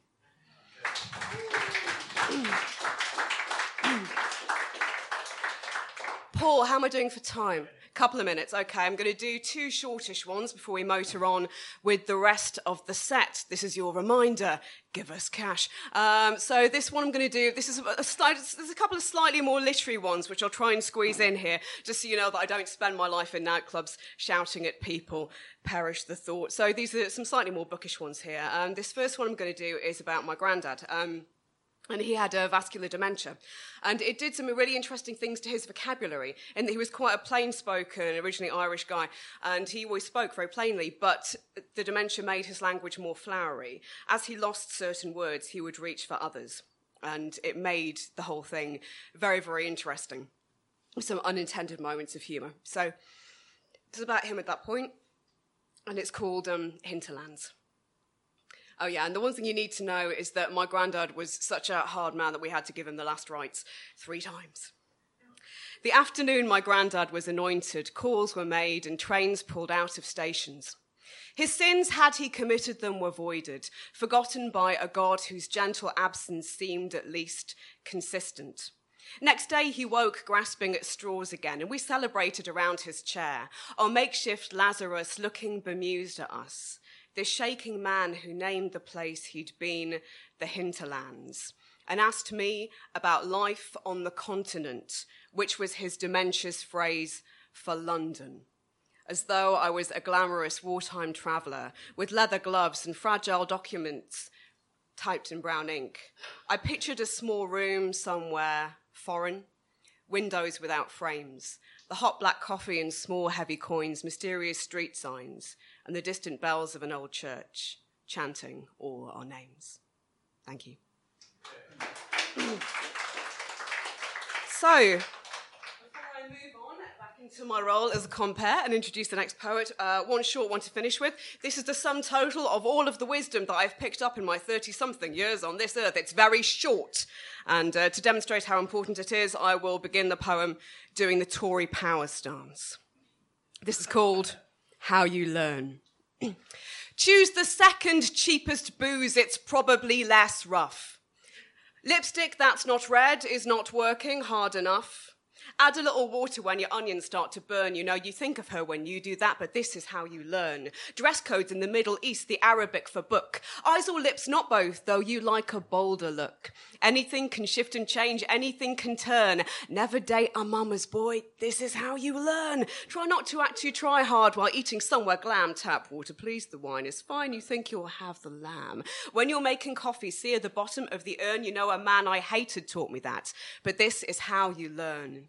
Paul, how am I doing for time? A Couple of minutes. Okay, I'm going to do two shortish ones before we motor on with the rest of the set. This is your reminder. Give us cash. Um, so this one I'm going to do. This is a, a, there's a couple of slightly more literary ones which I'll try and squeeze in here, just so you know that I don't spend my life in nightclubs shouting at people. Perish the thought. So these are some slightly more bookish ones here. Um, this first one I'm going to do is about my granddad. Um, and he had a vascular dementia. And it did some really interesting things to his vocabulary, in that he was quite a plain spoken, originally Irish guy, and he always spoke very plainly, but the dementia made his language more flowery. As he lost certain words, he would reach for others. And it made the whole thing very, very interesting. Some unintended moments of humour. So it's about him at that point, and it's called um, Hinterlands. Oh, yeah. And the one thing you need to know is that my granddad was such a hard man that we had to give him the last rites three times. The afternoon my granddad was anointed, calls were made and trains pulled out of stations. His sins, had he committed them, were voided, forgotten by a God whose gentle absence seemed at least consistent. Next day he woke grasping at straws again, and we celebrated around his chair, our makeshift Lazarus looking bemused at us this shaking man who named the place he'd been the hinterlands and asked me about life on the continent, which was his dementious phrase for London. As though I was a glamorous wartime traveller with leather gloves and fragile documents typed in brown ink. I pictured a small room somewhere foreign, windows without frames, the hot black coffee and small heavy coins, mysterious street signs, and the distant bells of an old church chanting all our names. Thank you. so, before I move on back into my role as a compare and introduce the next poet. Uh, one short one to finish with. This is the sum total of all of the wisdom that I've picked up in my 30 something years on this earth. It's very short. And uh, to demonstrate how important it is, I will begin the poem doing the Tory power stance. This is called How You Learn. Choose the second cheapest booze, it's probably less rough. Lipstick that's not red is not working hard enough. Add a little water when your onions start to burn. You know, you think of her when you do that, but this is how you learn. Dress codes in the Middle East, the Arabic for book. Eyes or lips, not both, though you like a bolder look. Anything can shift and change, anything can turn. Never date a mama's boy. This is how you learn. Try not to act too try hard while eating somewhere glam. Tap water, please. The wine is fine. You think you'll have the lamb. When you're making coffee, see at the bottom of the urn. You know, a man I hated taught me that. But this is how you learn.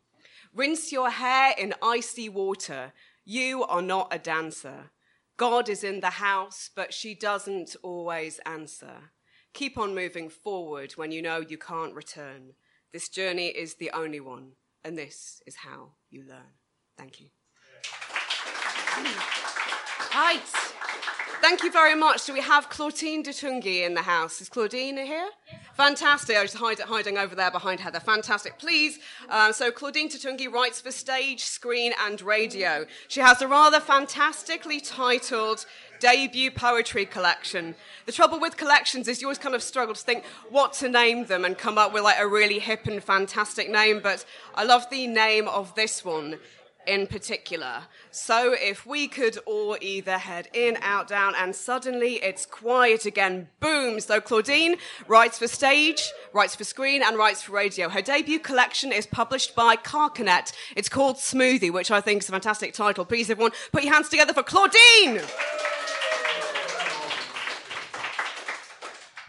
Rinse your hair in icy water. You are not a dancer. God is in the house, but she doesn't always answer. Keep on moving forward when you know you can't return. This journey is the only one, and this is how you learn. Thank you. Right. Thank you very much. Do we have Claudine Toutoungi in the house? Is Claudine here? Yes. Fantastic. I was hide, hiding over there behind Heather. Fantastic. Please. Uh, so, Claudine Toutoungi writes for stage, screen, and radio. She has a rather fantastically titled debut poetry collection. The trouble with collections is you always kind of struggle to think what to name them and come up with like a really hip and fantastic name. But I love the name of this one in particular. So if we could all either head in, out, down, and suddenly it's quiet again. Boom! So Claudine writes for stage, writes for screen, and writes for radio. Her debut collection is published by Carcanet. It's called Smoothie, which I think is a fantastic title. Please, everyone, put your hands together for Claudine!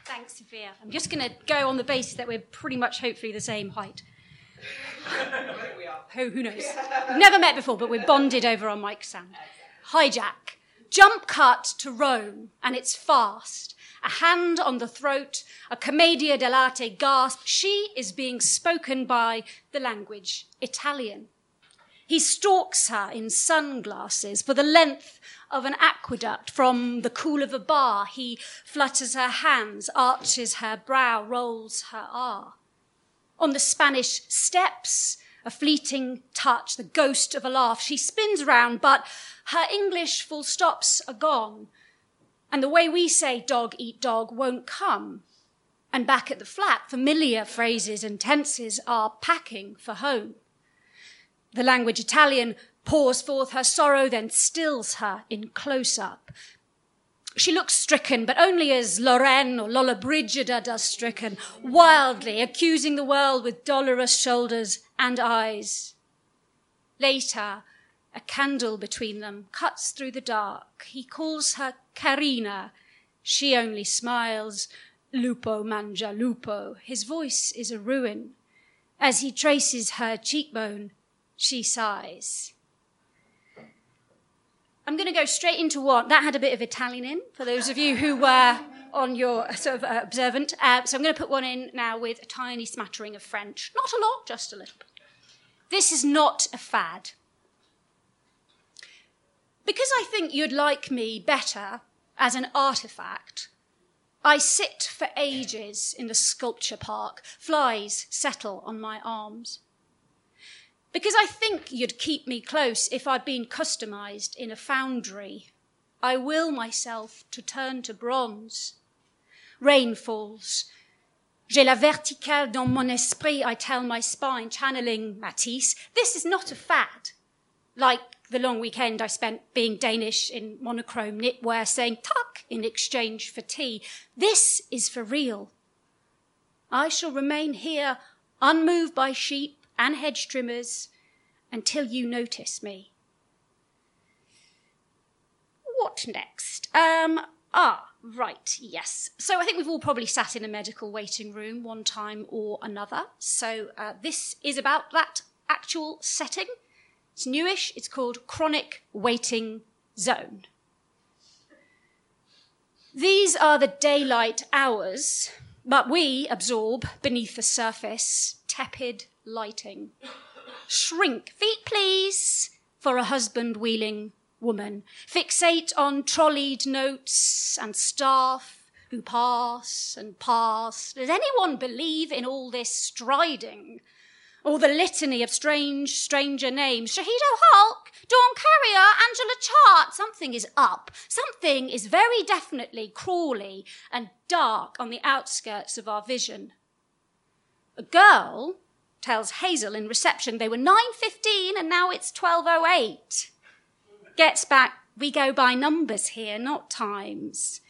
Thanks, Sophia. I'm just going to go on the basis that we're pretty much hopefully the same height. who, who knows? We've never met before, but we're bonded over our mic sound. Hijack. Jump cut to Rome, and it's fast. A hand on the throat, a commedia dell'arte gasp. She is being spoken by the language Italian. He stalks her in sunglasses for the length of an aqueduct from the cool of a bar. He flutters her hands, arches her brow, rolls her R. On the Spanish steps, a fleeting touch, the ghost of a laugh. She spins round, but her English full stops are gone. And the way we say dog eat dog won't come. And back at the flat, familiar phrases and tenses are packing for home. The language Italian pours forth her sorrow, then stills her in close up. She looks stricken, but only as Loren or Lollobrigida does stricken, wildly accusing the world with dolorous shoulders and eyes. Later, a candle between them cuts through the dark. He calls her Carina. She only smiles. Lupo mangia lupo. His voice is a ruin. As he traces her cheekbone, she sighs. I'm going to go straight into what that had a bit of Italian in for those of you who were on your sort of uh, observant. Uh, so I'm going to put one in now with a tiny smattering of French. Not a lot, just a little bit. This is not a fad. Because I think you'd like me better as an artifact, I sit for ages in the sculpture park. Flies settle on my arms. Because I think you'd keep me close if I'd been customized in a foundry. I will myself to turn to bronze. Rain falls. J'ai la verticale dans mon esprit, I tell my spine, channeling Matisse. This is not a fad. Like the long weekend I spent being Danish in monochrome knitwear, saying tuck in exchange for tea. This is for real. I shall remain here, unmoved by sheep, and hedge trimmers until you notice me. What next? Um, ah, right, yes. So I think we've all probably sat in a medical waiting room one time or another. So uh, this is about that actual setting. It's newish, it's called Chronic Waiting Zone. These are the daylight hours, but we absorb beneath the surface tepid lighting. Shrink, feet please, for a husband wheeling woman. Fixate on trolleyed notes and staff who pass and pass. Does anyone believe in all this striding? Or the litany of strange, stranger names. Shahida Hulk, Dawn Carrier, Angela Chart. Something is up. Something is very definitely crawly and dark on the outskirts of our vision. A girl tells Hazel in reception they were 9.15 and now it's 12.08. Gets back, we go by numbers here, not times.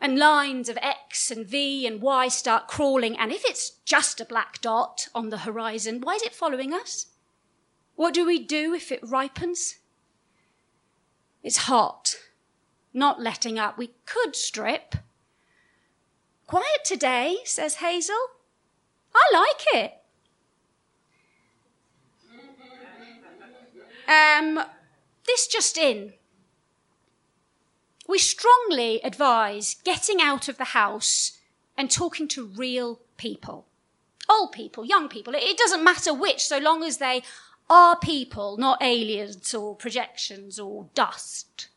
And lines of X and V and Y start crawling, and if it's just a black dot on the horizon, why is it following us? What do we do if it ripens? It's hot, not letting up. We could strip. Quiet today, says Hazel. I like it. Um, this just in. we strongly advise getting out of the house and talking to real people. Old people, young people, it doesn't matter which, so long as they are people, not aliens or projections or dust.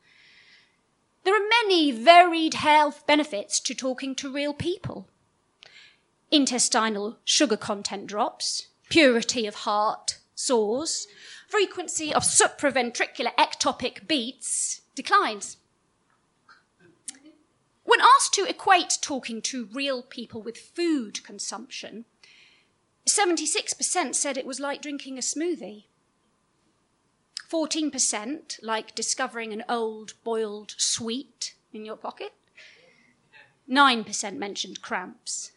There are many varied health benefits to talking to real people. Intestinal sugar content drops, purity of heart soars, frequency of supraventricular ectopic beats declines. When asked to equate talking to real people with food consumption, 76% said it was like drinking a smoothie. 14% like discovering an old boiled sweet in your pocket. 9% mentioned cramps.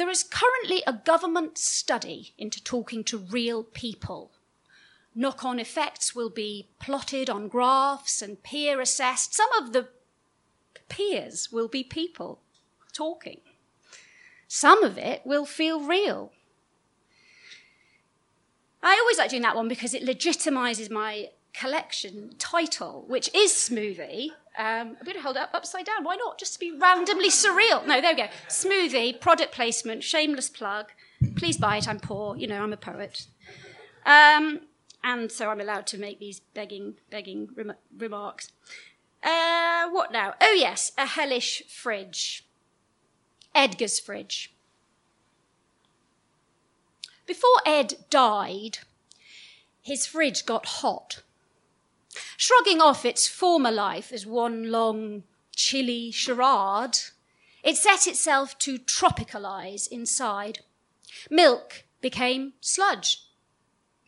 There is currently a government study into talking to real people. Knock on effects will be plotted on graphs and peer assessed. Some of the peers will be people talking. Some of it will feel real. I always like doing that one because it legitimizes my collection title, which is Smoothie. Um, I'm going to hold it up upside down. Why not? Just to be randomly surreal. No, there we go. Smoothie, product placement, shameless plug. Please buy it. I'm poor. You know, I'm a poet. Um, and so I'm allowed to make these begging, begging rem- remarks. Uh, what now? Oh, yes, a hellish fridge. Edgar's fridge. Before Ed died, his fridge got hot. Shrugging off its former life as one long, chilly charade, it set itself to tropicalize inside. Milk became sludge.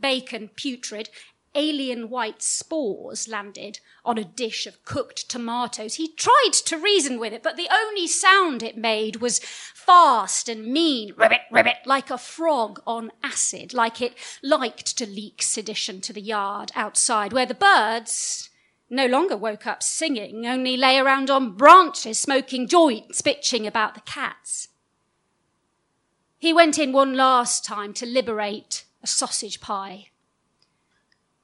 Bacon putrid, alien white spores landed on a dish of cooked tomatoes. He tried to reason with it, but the only sound it made was fast and mean, ribbit, ribbit, like a frog on acid, like it liked to leak sedition to the yard outside, where the birds no longer woke up singing, only lay around on branches smoking joints, bitching about the cats. He went in one last time to liberate a sausage pie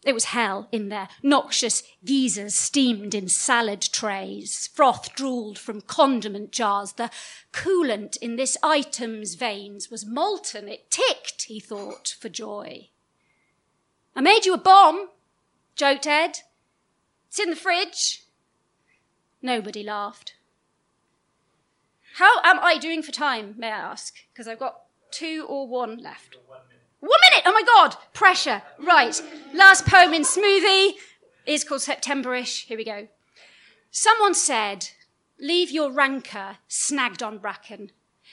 it was hell in there. Noxious geysers steamed in salad trays. Froth drooled from condiment jars. The coolant in this item's veins was molten. It ticked, he thought, for joy. I made you a bomb, joked Ed. It's in the fridge. Nobody laughed. How am I doing for time, may I ask? Because I've got two or one left. One minute! Oh my God! Pressure. Right. Last poem in Smoothie is called Septemberish. Here we go. Someone said, Leave your rancour snagged on bracken.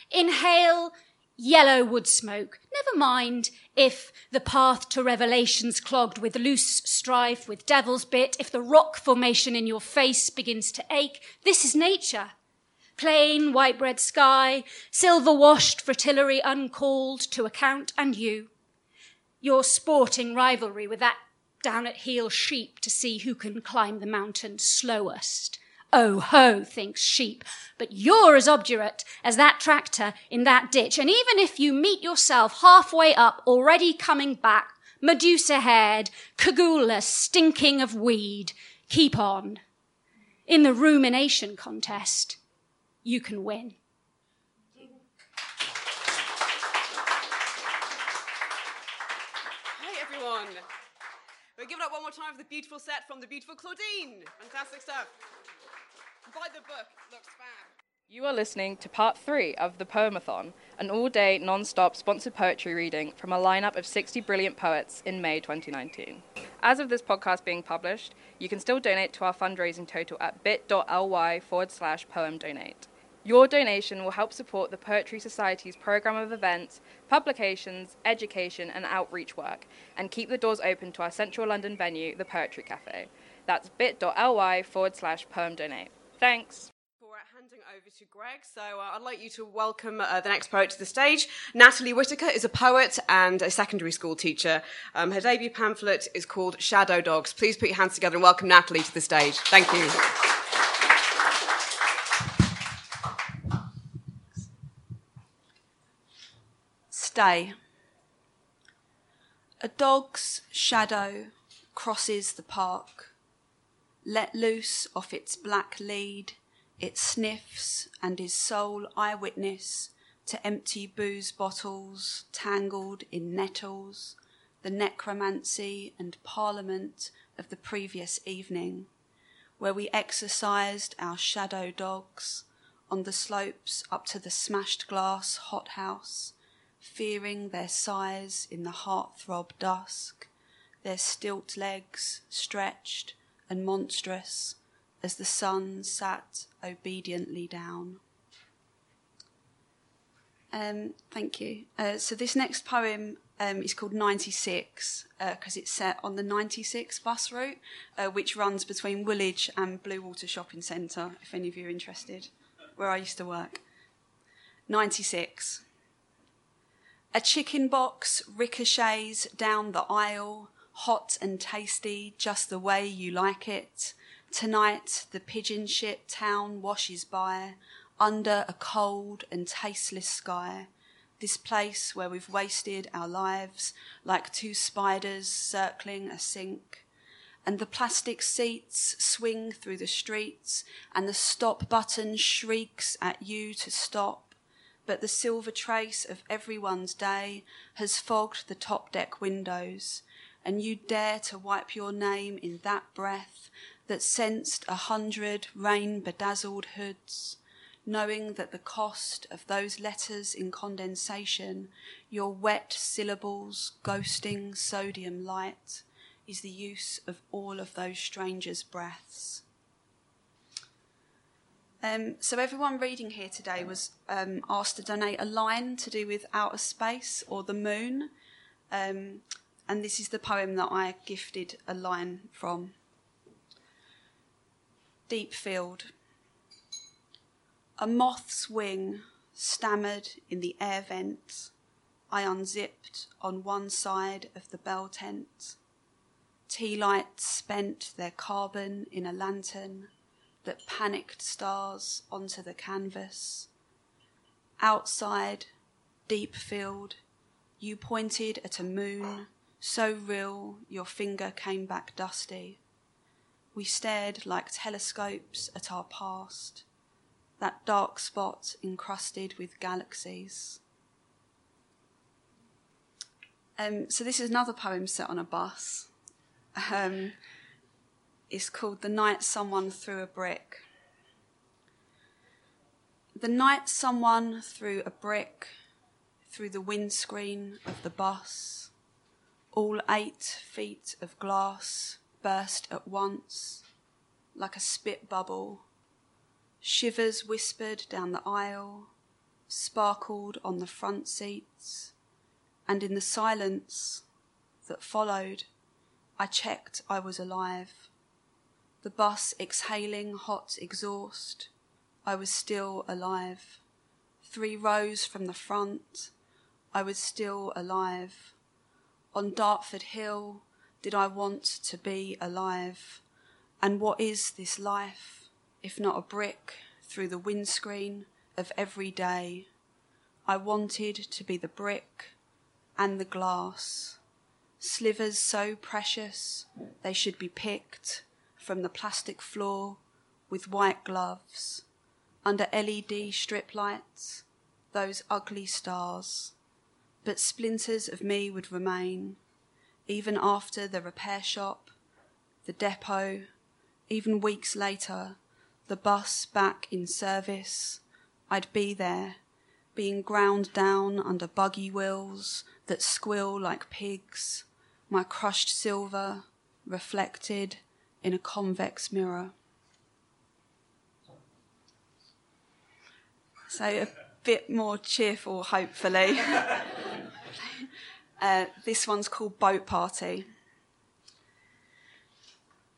Inhale yellow wood smoke. Never mind if the path to revelation's clogged with loosestrife, with devil's bit, if the rock formation in your face begins to ache. This is nature. Plain white bread sky, silver washed fritillary uncalled to account, and you your sporting rivalry with that down at heel sheep to see who can climb the mountain slowest. Oh ho, thinks sheep, but you're as obdurate as that tractor in that ditch. And even if you meet yourself halfway up, already coming back, Medusa haired, Cagoule stinking of weed, keep on. In the rumination contest, you can win. We're giving up one more time for the beautiful set from the beautiful Claudine. Fantastic stuff. Buy the book, looks fab. You are listening to part three of the Poemathon, an all day, non stop sponsored poetry reading from a lineup of 60 brilliant poets in May 2019. As of this podcast being published, you can still donate to our fundraising total at bit.ly forward slash poem donate. Your donation will help support the Poetry Society's programme of events, publications, education, and outreach work, and keep the doors open to our central London venue, the Poetry Cafe. That's bit.ly forward slash poem donate. Thanks. Over to Greg, so uh, I'd like you to welcome uh, the next poet to the stage. Natalie Whittaker is a poet and a secondary school teacher. Um, her debut pamphlet is called Shadow Dogs. Please put your hands together and welcome Natalie to the stage. Thank you. Stay. A dog's shadow crosses the park. Let loose off its black lead, it sniffs and is sole eyewitness to empty booze bottles tangled in nettles, the necromancy and parliament of the previous evening, where we exercised our shadow dogs on the slopes up to the smashed glass hothouse, fearing their size in the heartthrob dusk, their stilt legs stretched and monstrous as the sun sat obediently down. Um, thank you. Uh, so this next poem um, is called 96 because uh, it's set on the 96 bus route, uh, which runs between Woolwich and Bluewater Shopping Centre, if any of you are interested, where I used to work. 96. A chicken box ricochets down the aisle, hot and tasty, just the way you like it. Tonight, the pigeon ship town washes by, under a cold and tasteless sky, this place where we've wasted our lives like two spiders circling a sink. And the plastic seats swing through the streets, and the stop button shrieks at you to stop. But the silver trace of everyone's day has fogged the top deck windows, and you dare to wipe your name in that breath that sensed a hundred rain bedazzled hoods knowing that the cost of those letters in condensation, your wet syllables ghosting sodium light, is the use of all of those strangers' breaths. Um, so, everyone reading here today was um, asked to donate a line to do with outer space or the moon. Um, and this is the poem that I gifted a line from Deep Field. A moth's wing stammered in the air vents. I unzipped on one side of the bell tent. Tea lights spent their carbon in a lantern that panicked stars onto the canvas. Outside, deep field, you pointed at a moon so real your finger came back dusty. We stared like telescopes at our past that dark spot encrusted with galaxies. Um, so, this is another poem set on a bus. Um, it's called The Night Someone Threw a Brick. The night someone threw a brick through the windscreen of the bus, all eight feet of glass burst at once like a spit bubble Shivers whispered down the aisle, sparkled on the front seats, and in the silence that followed, I checked I was alive. The bus exhaling hot exhaust, I was still alive. Three rows from the front, I was still alive. On Dartford Hill, did I want to be alive? And what is this life? if not a brick, through the windscreen of every day. I wanted to be the brick and the glass, slivers so precious they should be picked from the plastic floor with white gloves, under LED strip lights, those ugly stars. But splinters of me would remain, even after the repair shop, the depot, even weeks later the bus back in service, I'd be there, being ground down under buggy wheels that squill like pigs, my crushed silver reflected in a convex mirror. So, a bit more cheerful, hopefully. uh, this one's called Boat Party.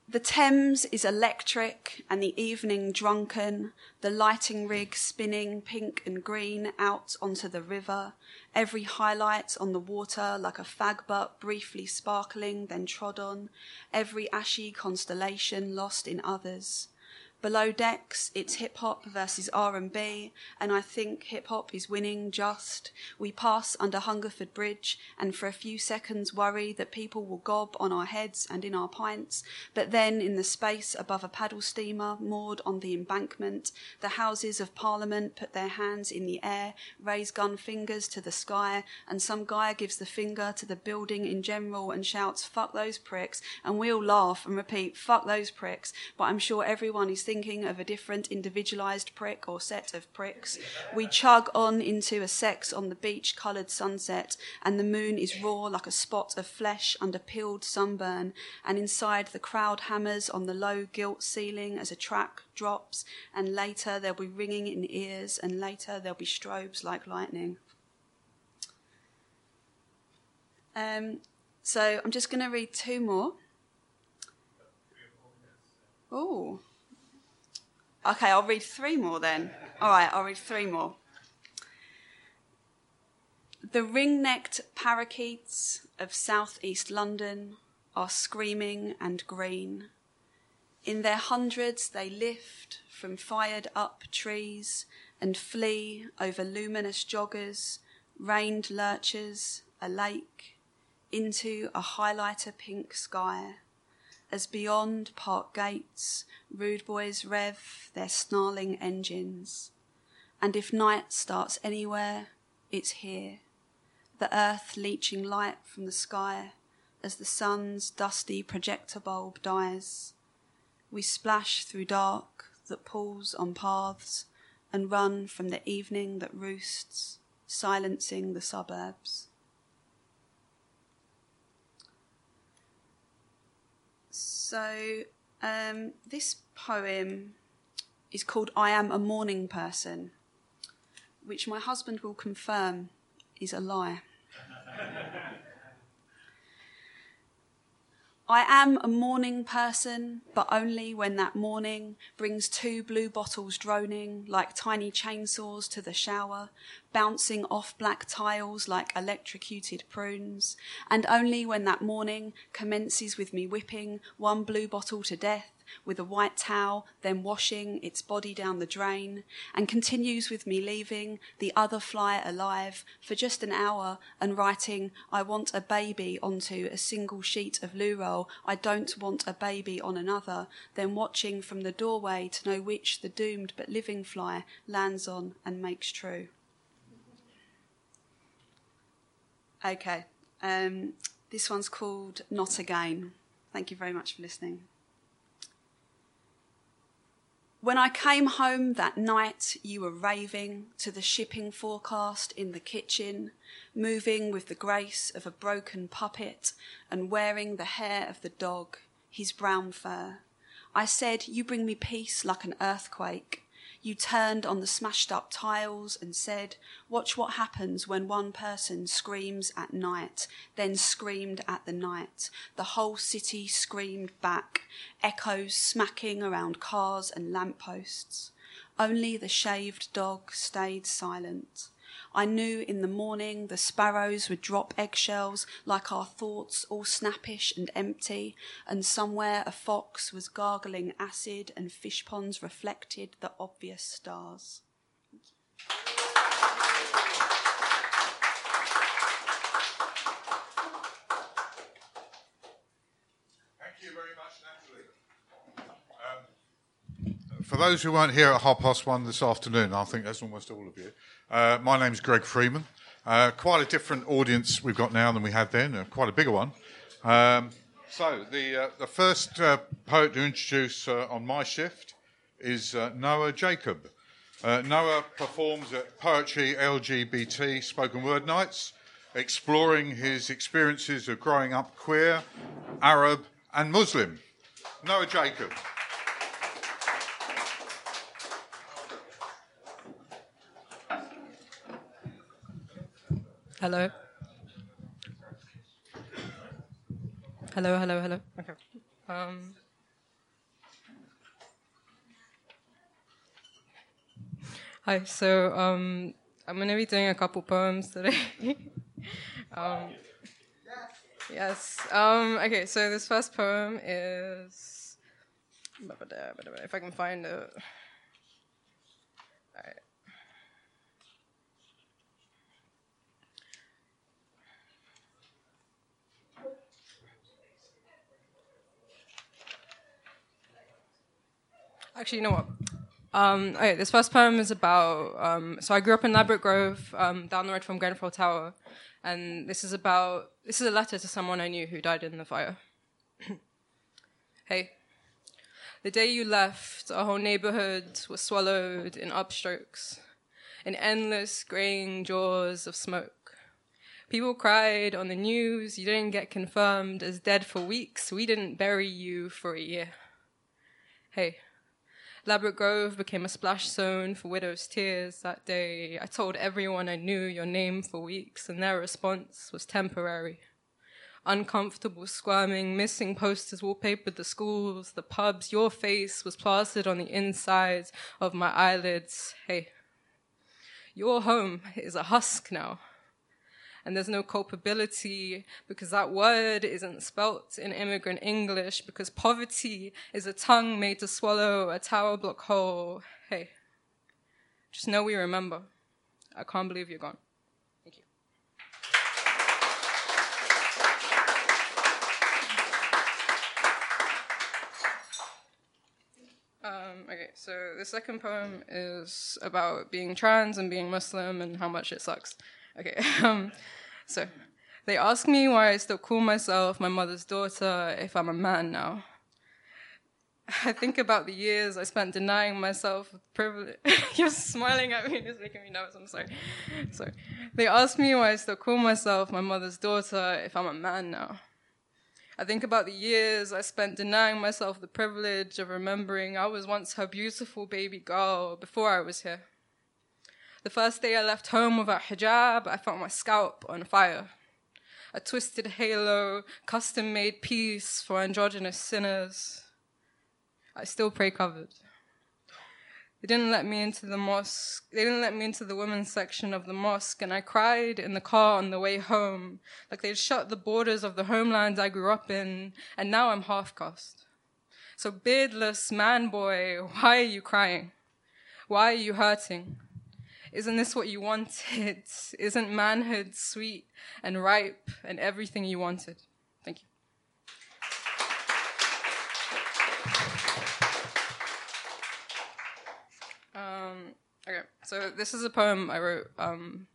The Thames is electric and the evening drunken, the lighting rig spinning pink and green out onto the river, every highlight on the water like a fag butt briefly sparkling, then trod on, every ashy constellation lost in others. Below decks, it's hip hop versus R&B, and I think hip hop is winning just. We pass under Hungerford Bridge and for a few seconds worry that people will gob on our heads and in our pints, but then in the space above a paddle steamer moored on the embankment, the Houses of Parliament put their hands in the air, raise gun fingers to the sky, and some guy gives the finger to the building in general and shouts, fuck those pricks, and we all laugh and repeat, fuck those pricks, but I'm sure everyone is thinking of a different individualized prick or set of pricks. We chug on into a sex on the beach coloured sunset, and the moon is raw like a spot of flesh under peeled sunburn, and inside the crowd hammers on the low gilt ceiling as a track drops, and later there'll be ringing in ears, and later there'll be strobes like lightning. Um, so I'm just going to read two more. Oh. Okay, I'll read three more then. All right, I'll read three more. The ring necked parakeets of southeast London are screaming and green. In their hundreds, they lift from fired up trees and flee over luminous joggers, rained lurchers, a lake, into a highlighter pink sky as beyond park gates, rude boys rev their snarling engines. And if night starts anywhere, it's here. The earth leeching light from the sky as the sun's dusty projector bulb dies. We splash through dark that pulls on paths and run from the evening that roosts, silencing the suburbs. So, um, this poem is called I Am a Morning Person, which my husband will confirm is a lie. I am a morning person, but only when that morning brings two blue bottles droning like tiny chainsaws to the shower, bouncing off black tiles like electrocuted prunes, and only when that morning commences with me whipping one blue bottle to death with a white towel, then washing its body down the drain, and continues with me leaving the other fly alive for just an hour and writing, I want a baby onto a single sheet of loo roll, I don't want a baby on another, then watching from the doorway to know which the doomed but living fly lands on and makes true. Okay, um, this one's called Not Again. Thank you very much for listening. When I came home that night, you were raving to the shipping forecast in the kitchen, moving with the grace of a broken puppet and wearing the hair of the dog, his brown fur. I said, You bring me peace like an earthquake. You turned on the smashed up tiles and said, Watch what happens when one person screams at night, then screamed at the night. The whole city screamed back, echoes smacking around cars and lampposts. Only the shaved dog stayed silent. I knew in the morning the sparrows would drop eggshells like our thoughts, all snappish and empty, and somewhere a fox was gargling acid and fish ponds reflected the obvious stars. Thank you very much, Natalie. Um, for those who weren't here at half past one this afternoon, I think that's almost all of you. Uh, my name's Greg Freeman. Uh, quite a different audience we've got now than we had then, uh, quite a bigger one. Um, so, the, uh, the first uh, poet to introduce uh, on my shift is Noah Jacob. Noah performs at Poetry LGBT Spoken Word Nights, exploring his experiences of growing up queer, Arab, and Muslim. Noah Jacob. Hello. Hello, hello, hello. Okay. Um, hi, so um, I'm going to be doing a couple poems today. um, yes. Um, okay, so this first poem is If I can find it. Actually, you know what? Um, okay, this first poem is about. Um, so I grew up in Ladbroke Grove, um, down the road from Grenfell Tower, and this is about. This is a letter to someone I knew who died in the fire. hey, the day you left, our whole neighborhood was swallowed in upstrokes, in endless graying jaws of smoke. People cried on the news. You didn't get confirmed as dead for weeks. We didn't bury you for a year. Hey. Ladbroke Grove became a splash zone for widows' tears that day. I told everyone I knew your name for weeks, and their response was temporary. Uncomfortable squirming, missing posters wallpapered the schools, the pubs. Your face was plastered on the insides of my eyelids. Hey, your home is a husk now and there's no culpability because that word isn't spelt in immigrant English because poverty is a tongue made to swallow a tower block whole. Hey, just know we remember. I can't believe you're gone. Thank you. Um, okay, so the second poem is about being trans and being Muslim and how much it sucks. Okay, um, so they ask me why I still call myself my mother's daughter if I'm a man now. I think about the years I spent denying myself privilege. You're smiling at me, it's making me nervous. I'm sorry. Sorry. They ask me why I still call myself my mother's daughter if I'm a man now. I think about the years I spent denying myself the privilege of remembering I was once her beautiful baby girl before I was here. The first day I left home without hijab, I felt my scalp on fire. A twisted halo, custom made piece for androgynous sinners. I still pray covered. They didn't let me into the mosque. They didn't let me into the women's section of the mosque, and I cried in the car on the way home, like they'd shut the borders of the homeland I grew up in, and now I'm half caste. So, beardless man boy, why are you crying? Why are you hurting? Isn't this what you wanted? Isn't manhood sweet and ripe and everything you wanted? Thank you. Um, okay, so this is a poem I wrote. Um,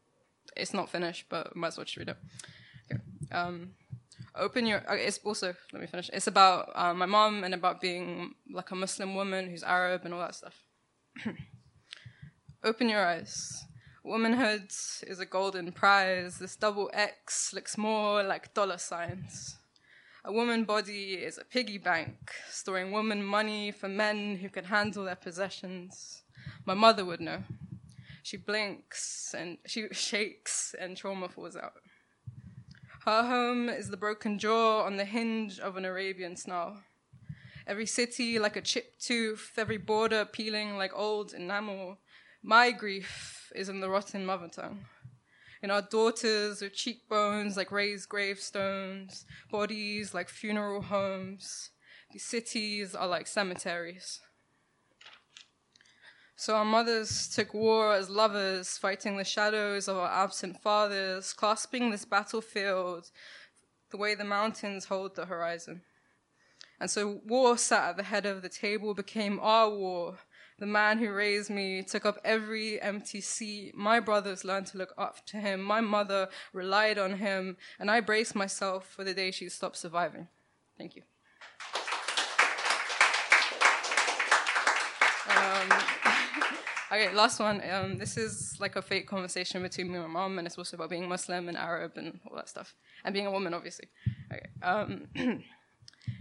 it's not finished, but might as well just read it. Okay. Um, open your. Okay, it's also let me finish. It's about uh, my mom and about being like a Muslim woman who's Arab and all that stuff. Open your eyes. Womanhood is a golden prize. This double X looks more like dollar signs. A woman body is a piggy bank, storing woman money for men who can handle their possessions. My mother would know. She blinks and she shakes and trauma falls out. Her home is the broken jaw on the hinge of an Arabian snarl. Every city like a chipped tooth, every border peeling like old enamel, my grief is in the rotten mother tongue. In our daughters with cheekbones like raised gravestones, bodies like funeral homes. These cities are like cemeteries. So our mothers took war as lovers, fighting the shadows of our absent fathers, clasping this battlefield the way the mountains hold the horizon. And so war sat at the head of the table became our war, the man who raised me took up every empty seat. My brothers learned to look up to him. My mother relied on him, and I braced myself for the day she stopped surviving. Thank you. Um, okay, last one. Um, this is like a fake conversation between me and my mom, and it's also about being Muslim and Arab and all that stuff, and being a woman, obviously. Okay. Um,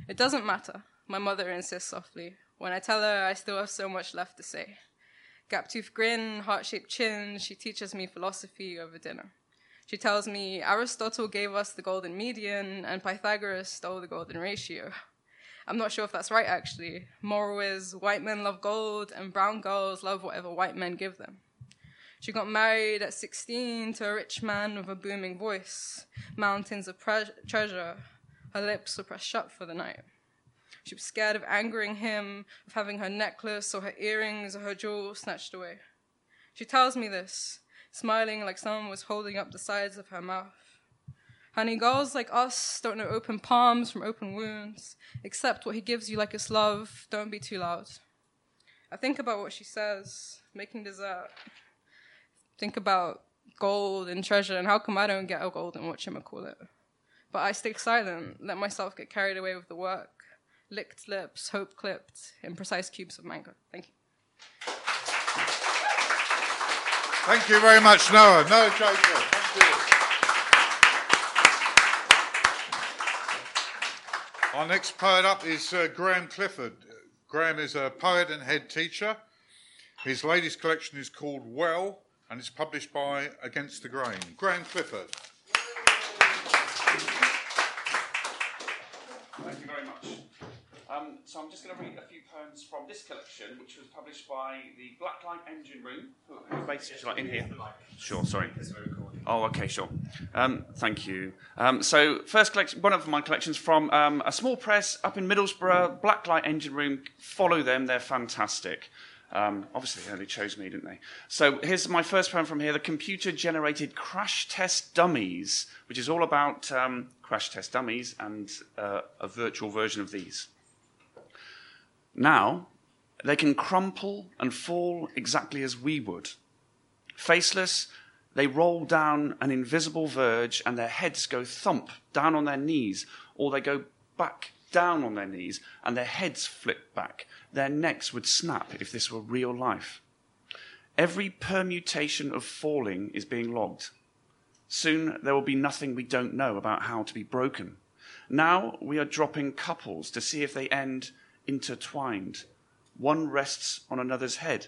it doesn't matter. My mother insists softly. When I tell her I still have so much left to say. Gap tooth grin, heart shaped chin, she teaches me philosophy over dinner. She tells me Aristotle gave us the golden median and Pythagoras stole the golden ratio. I'm not sure if that's right, actually. Moral is white men love gold and brown girls love whatever white men give them. She got married at 16 to a rich man with a booming voice, mountains of pre- treasure. Her lips were pressed shut for the night. She was scared of angering him, of having her necklace or her earrings or her jewels snatched away. She tells me this, smiling like someone was holding up the sides of her mouth. Honey, girls like us don't know open palms from open wounds. Accept what he gives you like it's love. Don't be too loud. I think about what she says, making dessert. Think about gold and treasure and how come I don't get a gold and watch him call it? But I stay silent, let myself get carried away with the work. Licked lips, hope clipped, imprecise cubes of mango. Thank you. Thank you very much, Noah. Noah Jacob. Thank you. Our next poet up is uh, Graham Clifford. Graham is a poet and head teacher. His latest collection is called Well and it's published by Against the Grain. Graham Clifford. Thank you very much. Um, so I'm just going to read a few poems from this collection, which was published by the Blacklight Engine Room, who, who based like in here. Sure, sorry. Oh, okay, sure. Um, thank you. Um, so, first collection, one of my collections from um, a small press up in Middlesbrough, Blacklight Engine Room. Follow them; they're fantastic. Um, obviously, they only chose me, didn't they? So here's my first poem from here: the computer-generated crash test dummies, which is all about um, crash test dummies and uh, a virtual version of these. Now, they can crumple and fall exactly as we would. Faceless, they roll down an invisible verge and their heads go thump down on their knees, or they go back down on their knees and their heads flip back. Their necks would snap if this were real life. Every permutation of falling is being logged. Soon there will be nothing we don't know about how to be broken. Now we are dropping couples to see if they end intertwined. One rests on another's head.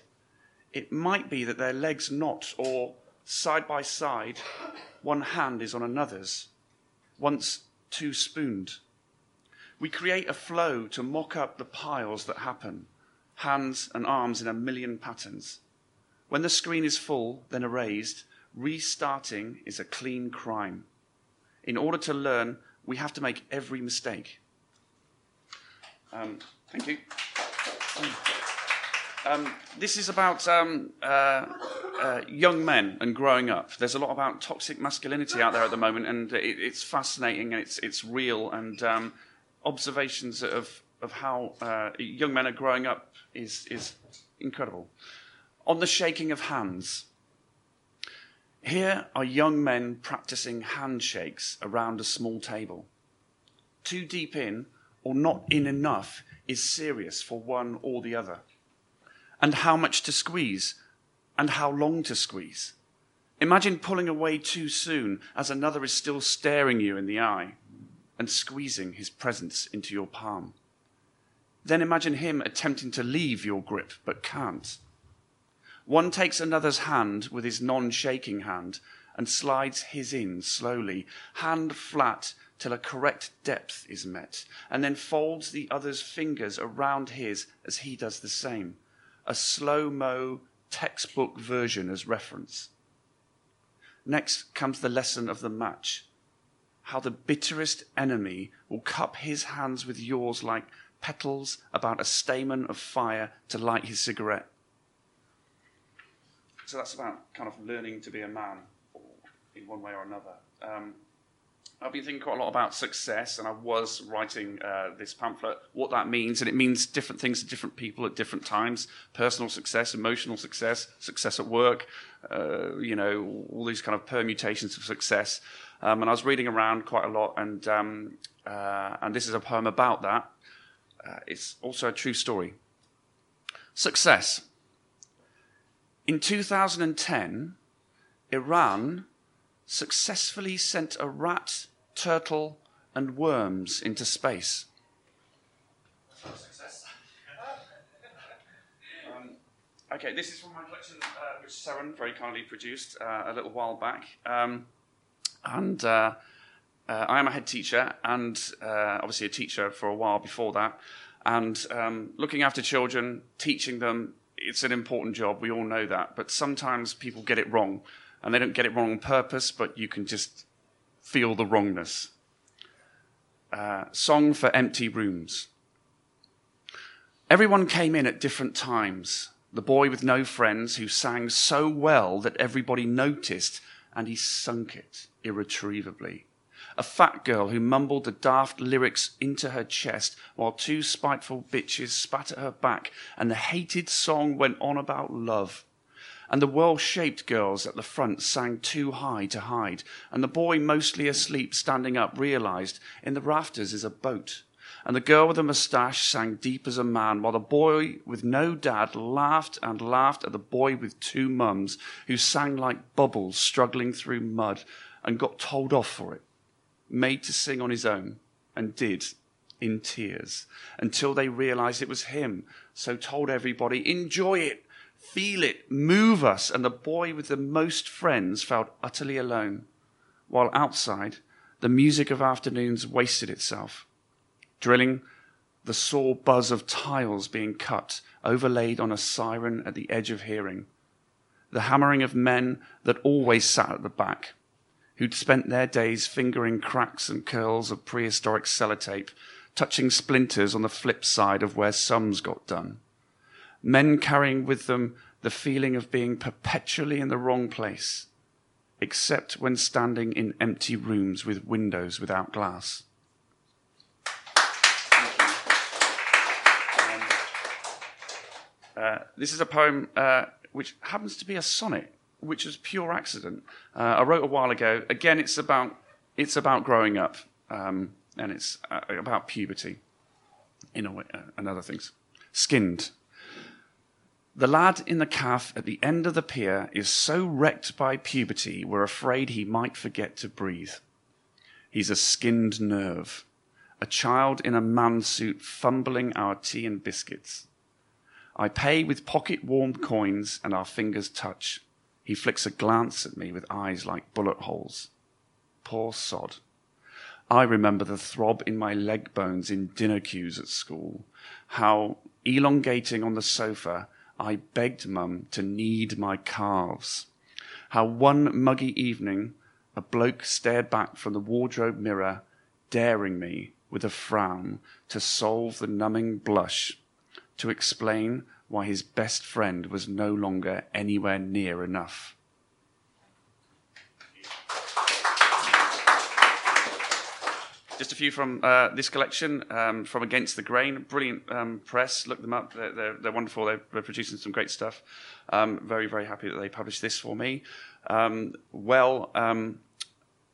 It might be that their legs knot, or side by side, one hand is on another's, once two spooned. We create a flow to mock up the piles that happen, hands and arms in a million patterns. When the screen is full, then erased, restarting is a clean crime. In order to learn, we have to make every mistake. Um, thank you. Um, this is about um, uh, uh, young men and growing up. There's a lot about toxic masculinity out there at the moment, and it, it's fascinating and it's, it's real. And um, observations of, of how uh, young men are growing up is, is incredible. On the shaking of hands, here are young men practicing handshakes around a small table. Too deep in, or not in enough, is serious for one or the other. And how much to squeeze, and how long to squeeze. Imagine pulling away too soon as another is still staring you in the eye and squeezing his presence into your palm. Then imagine him attempting to leave your grip but can't. One takes another's hand with his non shaking hand and slides his in slowly, hand flat till a correct depth is met, and then folds the other's fingers around his as he does the same. A slow mo textbook version as reference. Next comes the lesson of the match how the bitterest enemy will cup his hands with yours like petals about a stamen of fire to light his cigarette. So that's about kind of learning to be a man in one way or another. Um, I've been thinking quite a lot about success, and I was writing uh, this pamphlet, what that means, and it means different things to different people at different times personal success, emotional success, success at work, uh, you know, all these kind of permutations of success. Um, and I was reading around quite a lot, and, um, uh, and this is a poem about that. Uh, it's also a true story. Success. In 2010, Iran successfully sent a rat, turtle, and worms into space. Um, okay, this is from my collection, uh, which Seren very kindly produced uh, a little while back. Um, and uh, uh, I am a head teacher, and uh, obviously a teacher for a while before that. And um, looking after children, teaching them, it's an important job. We all know that. But sometimes people get it wrong, and they don't get it wrong on purpose, but you can just feel the wrongness. Uh, song for empty rooms. Everyone came in at different times. The boy with no friends who sang so well that everybody noticed, and he sunk it irretrievably. A fat girl who mumbled the daft lyrics into her chest while two spiteful bitches spat at her back, and the hated song went on about love. And the well shaped girls at the front sang too high to hide, and the boy, mostly asleep, standing up, realized in the rafters is a boat. And the girl with the moustache sang deep as a man, while the boy with no dad laughed and laughed at the boy with two mums, who sang like bubbles struggling through mud and got told off for it, made to sing on his own, and did in tears until they realized it was him, so told everybody, enjoy it, feel it, move us, and the boy with the most friends felt utterly alone, while outside, the music of afternoons wasted itself drilling, the sore buzz of tiles being cut, overlaid on a siren at the edge of hearing, the hammering of men that always sat at the back, who'd spent their days fingering cracks and curls of prehistoric sellotape, touching splinters on the flip side of where sums got done. Men carrying with them the feeling of being perpetually in the wrong place, except when standing in empty rooms with windows without glass. Uh, this is a poem uh, which happens to be a sonnet, which is pure accident. Uh, I wrote a while ago. Again, it's about it's about growing up, um, and it's uh, about puberty, in way, uh, and other things. Skinned. The lad in the calf at the end of the pier is so wrecked by puberty, we're afraid he might forget to breathe. He's a skinned nerve, a child in a man suit fumbling our tea and biscuits. I pay with pocket warm coins, and our fingers touch. He flicks a glance at me with eyes like bullet holes. Poor sod. I remember the throb in my leg bones in dinner queues at school. How, elongating on the sofa, I begged mum to knead my calves. How one muggy evening, a bloke stared back from the wardrobe mirror, daring me, with a frown, to solve the numbing blush to explain why his best friend was no longer anywhere near enough. Just a few from uh, this collection um, from Against the Grain. Brilliant um, press. Look them up. They're, they're, they're wonderful. They're, they're, producing some great stuff. Um, very, very happy that they published this for me. Um, well, um,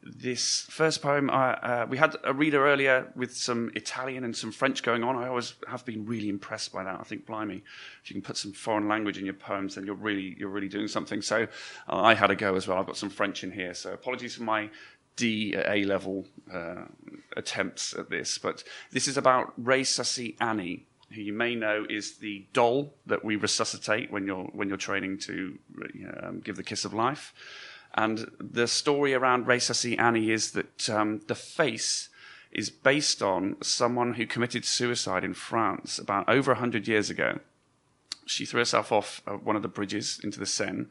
this first poem, uh, we had a reader earlier with some Italian and some French going on. I always have been really impressed by that. I think, blimey, if you can put some foreign language in your poems, then you're really you're really doing something. So uh, I had a go as well. I've got some French in here. So apologies for my D A level uh, attempts at this, but this is about Resusci Annie, who you may know is the doll that we resuscitate when you're when you're training to um, give the kiss of life. And the story around Resusci Annie is that um, the face is based on someone who committed suicide in France about over 100 years ago. She threw herself off uh, one of the bridges into the Seine,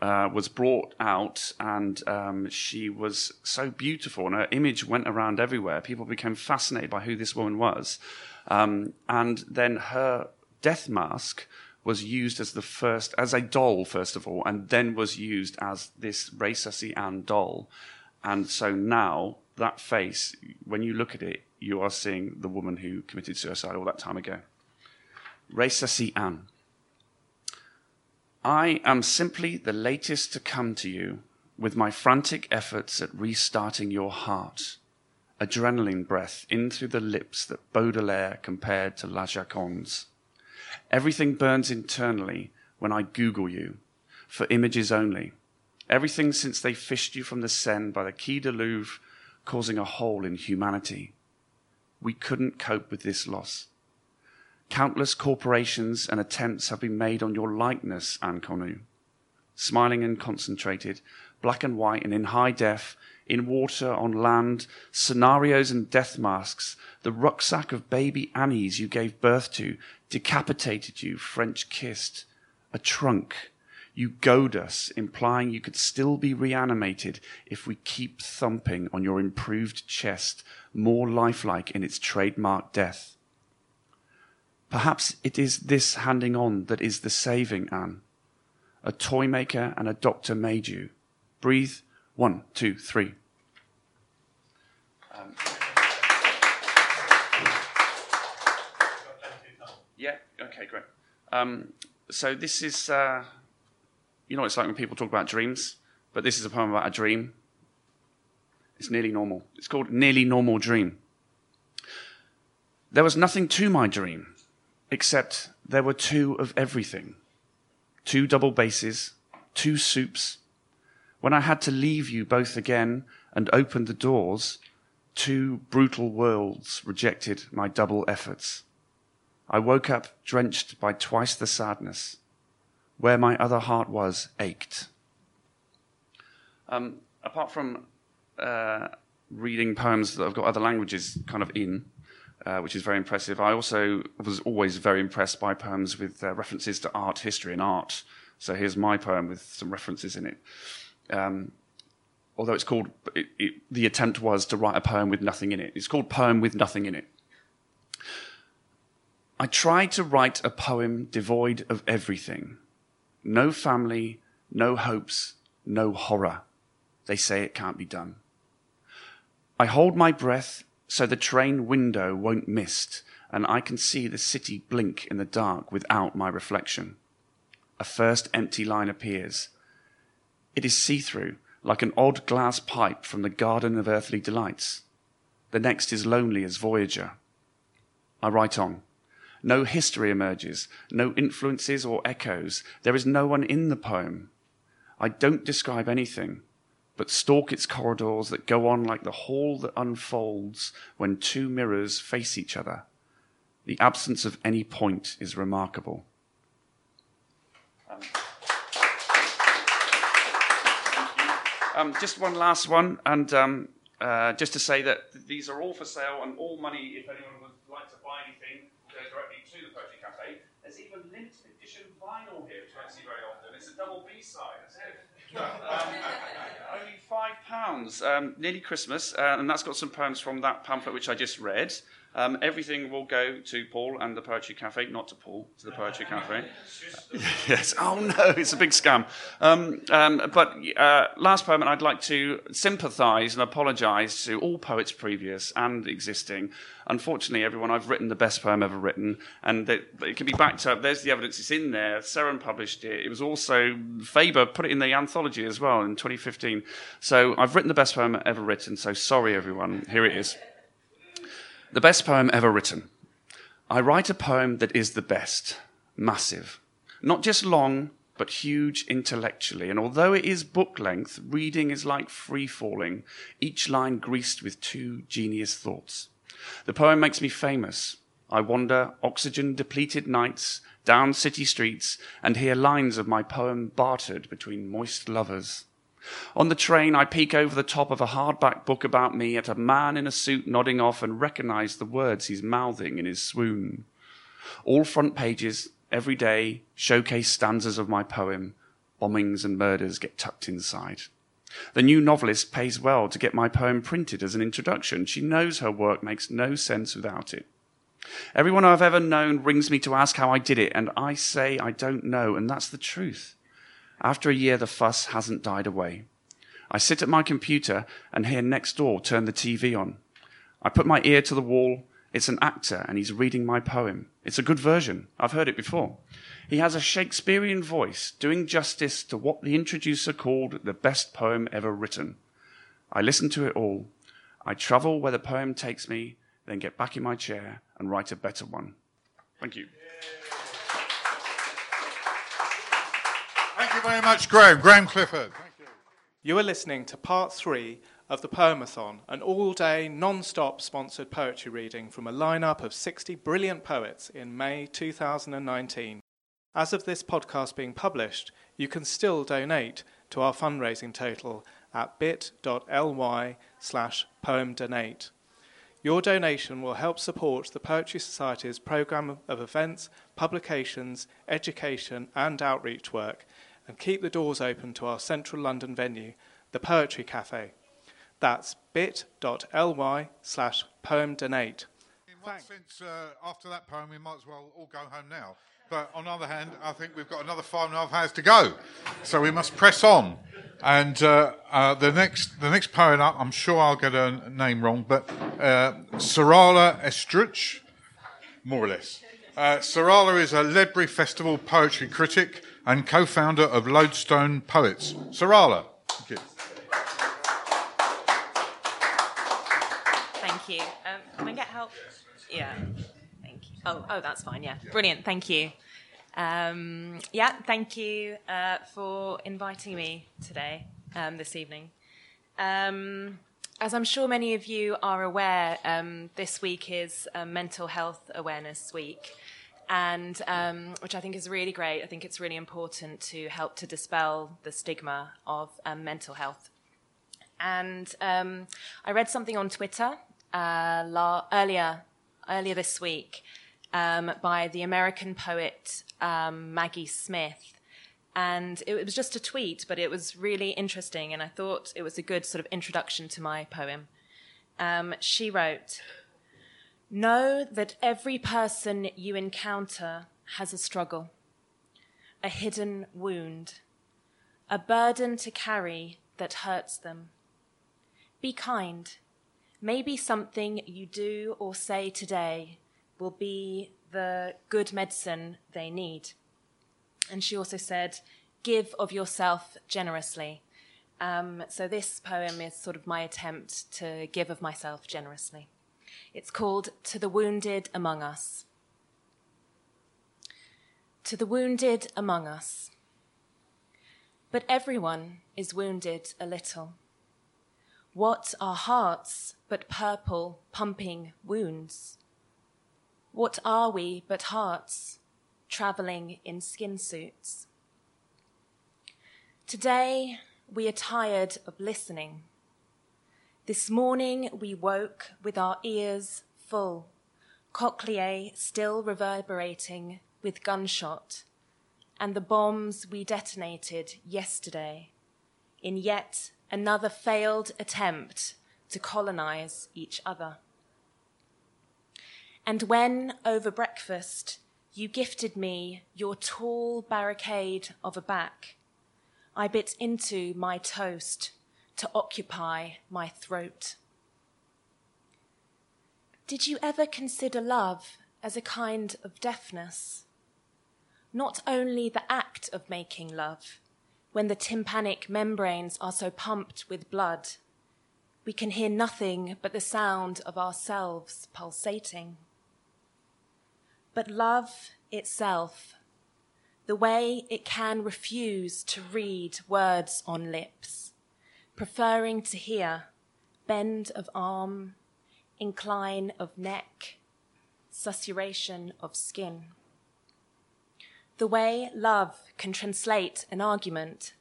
uh, was brought out, and um, she was so beautiful, and her image went around everywhere. People became fascinated by who this woman was. Um, and then her death mask was used as the first, as a doll, first of all, and then was used as this Resusci Anne doll. And so now, that face, when you look at it, you are seeing the woman who committed suicide all that time ago. Resusci Anne. I am simply the latest to come to you with my frantic efforts at restarting your heart. Adrenaline breath in through the lips that Baudelaire compared to La Joconde's. Everything burns internally when I Google you for images only. Everything since they fished you from the Seine by the Quai du Louvre, causing a hole in humanity. We couldn't cope with this loss. Countless corporations and attempts have been made on your likeness, Inconnue. Smiling and concentrated, black and white and in high def, in water, on land, scenarios and death masks, the rucksack of baby Annies you gave birth to, decapitated you, French kissed, a trunk. You goad us, implying you could still be reanimated if we keep thumping on your improved chest, more lifelike in its trademark death. Perhaps it is this handing on that is the saving, Anne. A toy maker and a doctor made you. Breathe. One, two, three. Um, yeah, okay, great. Um, so this is, uh, you know it's like when people talk about dreams, but this is a poem about a dream. It's nearly normal. It's called Nearly Normal Dream. There was nothing to my dream, except there were two of everything two double basses, two soups. When I had to leave you both again and open the doors, two brutal worlds rejected my double efforts. I woke up drenched by twice the sadness. Where my other heart was ached. Um, apart from uh, reading poems that I've got other languages kind of in, uh, which is very impressive. I also was always very impressed by poems with uh, references to art history and art. So here's my poem with some references in it. Um, although it's called, it, it, the attempt was to write a poem with nothing in it. It's called Poem with Nothing in It. I tried to write a poem devoid of everything no family, no hopes, no horror. They say it can't be done. I hold my breath so the train window won't mist and I can see the city blink in the dark without my reflection. A first empty line appears. It is see through, like an odd glass pipe from the garden of earthly delights. The next is lonely as Voyager. I write on. No history emerges, no influences or echoes. There is no one in the poem. I don't describe anything but stalk its corridors that go on like the hall that unfolds when two mirrors face each other. The absence of any point is remarkable. Um, um, just one last one, and um, uh, just to say that these are all for sale, and all money, if anyone would like to buy anything, goes directly to the Poetry Cafe. There's even limited edition vinyl here, which I don't see very often. It's a double B side. Only five pounds, um, nearly Christmas, uh, and that's got some poems from that pamphlet which I just read. Um, everything will go to Paul and the Poetry Cafe, not to Paul, to the Poetry Cafe. yes. Oh no, it's a big scam. Um, um, but uh, last poem, I'd like to sympathise and apologise to all poets previous and existing. Unfortunately, everyone, I've written the best poem ever written, and it, it can be backed up. There's the evidence; it's in there. Seren published it. It was also Faber put it in the anthology as well in 2015. So I've written the best poem ever written. So sorry, everyone. Here it is. The best poem ever written. I write a poem that is the best, massive, not just long, but huge intellectually. And although it is book length, reading is like free falling, each line greased with two genius thoughts. The poem makes me famous. I wander oxygen depleted nights down city streets and hear lines of my poem bartered between moist lovers. On the train, I peek over the top of a hardback book about me at a man in a suit nodding off and recognize the words he's mouthing in his swoon. All front pages, every day, showcase stanzas of my poem. Bombings and murders get tucked inside. The new novelist pays well to get my poem printed as an introduction. She knows her work makes no sense without it. Everyone I've ever known rings me to ask how I did it, and I say I don't know, and that's the truth. After a year, the fuss hasn't died away. I sit at my computer and hear next door turn the TV on. I put my ear to the wall. It's an actor and he's reading my poem. It's a good version. I've heard it before. He has a Shakespearean voice, doing justice to what the introducer called the best poem ever written. I listen to it all. I travel where the poem takes me, then get back in my chair and write a better one. Thank you. Thank you very much, Graham. Graham Clifford. Thank you. You are listening to part three of the Poemathon, an all day, non stop sponsored poetry reading from a lineup of 60 brilliant poets in May 2019. As of this podcast being published, you can still donate to our fundraising total at bit.ly slash poemdonate. Your donation will help support the Poetry Society's programme of events, publications, education, and outreach work and keep the doors open to our central London venue, the Poetry Cafe. That's bit.ly slash poemdonate. one sense, uh, after that poem, we might as well all go home now. But on the other hand, I think we've got another five and a half hours to go, so we must press on. And uh, uh, the next, the next poem up, I'm sure I'll get a name wrong, but uh, Sarala Estruch, more or less. Uh, Sarala is a Ledbury Festival poetry critic and co-founder of Lodestone Poets. Sarala, thank you. Thank you. Um, can I get help? Yeah. Thank you. Oh, oh, that's fine. Yeah, brilliant. Thank you. Um, yeah, thank you uh, for inviting me today, um, this evening. Um, as I'm sure many of you are aware, um, this week is Mental Health Awareness Week, and um, which I think is really great. I think it's really important to help to dispel the stigma of um, mental health. And I read something on Twitter uh, la- earlier earlier this week um, by the American poet um, Maggie Smith. And it was just a tweet, but it was really interesting, and I thought it was a good sort of introduction to my poem. Um, she wrote Know that every person you encounter has a struggle, a hidden wound, a burden to carry that hurts them. Be kind. Maybe something you do or say today will be the good medicine they need. And she also said, Give of yourself generously. Um, so this poem is sort of my attempt to give of myself generously. It's called To the Wounded Among Us. To the wounded among us. But everyone is wounded a little. What are hearts but purple, pumping wounds? What are we but hearts traveling in skin suits? Today, we are tired of listening. This morning, we woke with our ears full, cochleae still reverberating with gunshot, and the bombs we detonated yesterday in yet another failed attempt to colonize each other. And when, over breakfast, you gifted me your tall barricade of a back, I bit into my toast to occupy my throat. Did you ever consider love as a kind of deafness? Not only the act of making love, when the tympanic membranes are so pumped with blood, we can hear nothing but the sound of ourselves pulsating but love itself, the way it can refuse to read words on lips, preferring to hear bend of arm, incline of neck, susurration of skin. The way love can translate an argument,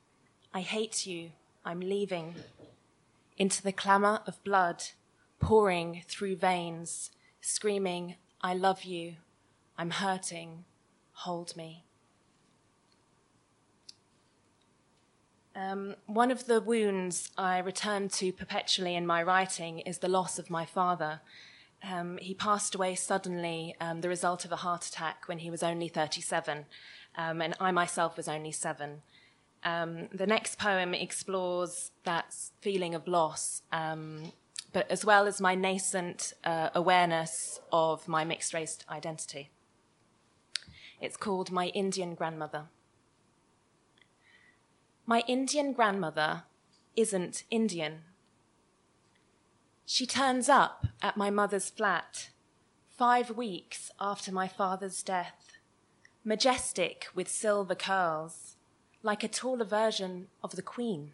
I hate you, I'm leaving, into the clamour of blood pouring through veins, screaming, I love you, I'm hurting. Hold me. Um, one of the wounds I return to perpetually in my writing is the loss of my father. Um, he passed away suddenly, um, the result of a heart attack, when he was only 37, um, and I myself was only seven. Um, the next poem explores that feeling of loss, um, but as well as my nascent uh, awareness of my mixed race identity. It's called My Indian Grandmother. My Indian grandmother isn't Indian. She turns up at my mother's flat five weeks after my father's death, majestic with silver curls, like a taller version of the Queen.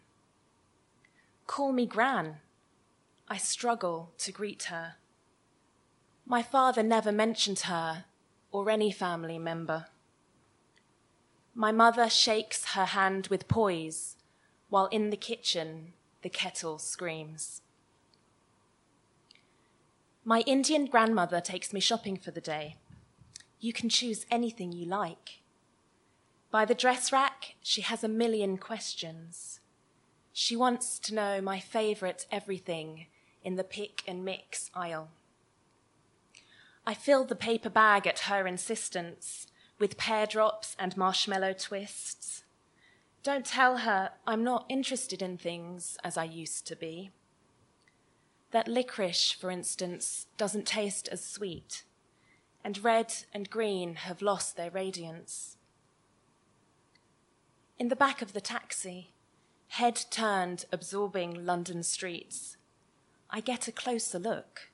Call me Gran. I struggle to greet her. My father never mentioned her or any family member. My mother shakes her hand with poise while in the kitchen the kettle screams. My Indian grandmother takes me shopping for the day. You can choose anything you like. By the dress rack, she has a million questions. She wants to know my favorite everything in the pick and mix aisle. I fill the paper bag at her insistence with pear drops and marshmallow twists. Don't tell her I'm not interested in things as I used to be. That licorice, for instance, doesn't taste as sweet, and red and green have lost their radiance. In the back of the taxi, head turned, absorbing London streets, I get a closer look.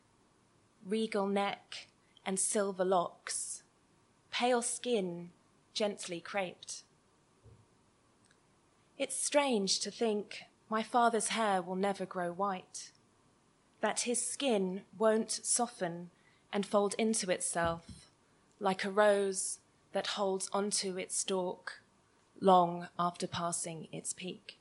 Regal neck and silver locks, pale skin gently craped. It's strange to think my father's hair will never grow white, that his skin won't soften and fold into itself like a rose that holds onto its stalk long after passing its peak.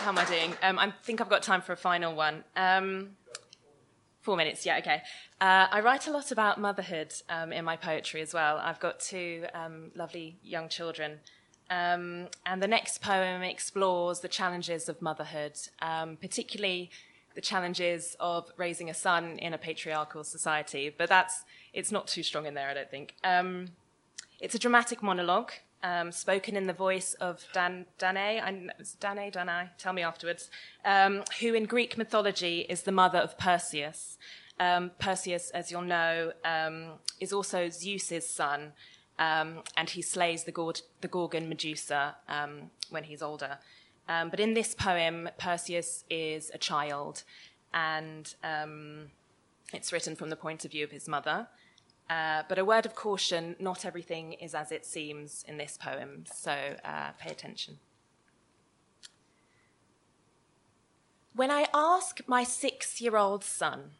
How am I doing? Um, I think I've got time for a final one. Um, four minutes, yeah, okay. Uh, I write a lot about motherhood um, in my poetry as well. I've got two um, lovely young children. Um, and the next poem explores the challenges of motherhood, um, particularly the challenges of raising a son in a patriarchal society. But that's it's not too strong in there, I don't think. It's a dramatic monologue um, spoken in the voice of Dan, Danae, Danae, Danae, tell me afterwards, um, who in Greek mythology is the mother of Perseus. Um, Perseus, as you'll know, um, is also Zeus's son, um, and he slays the, Gord- the Gorgon Medusa um, when he's older. but in this poem, Perseus is a child, and it's written from the point of view of his mother. Uh, but a word of caution not everything is as it seems in this poem, so uh, pay attention. When I ask my six year old son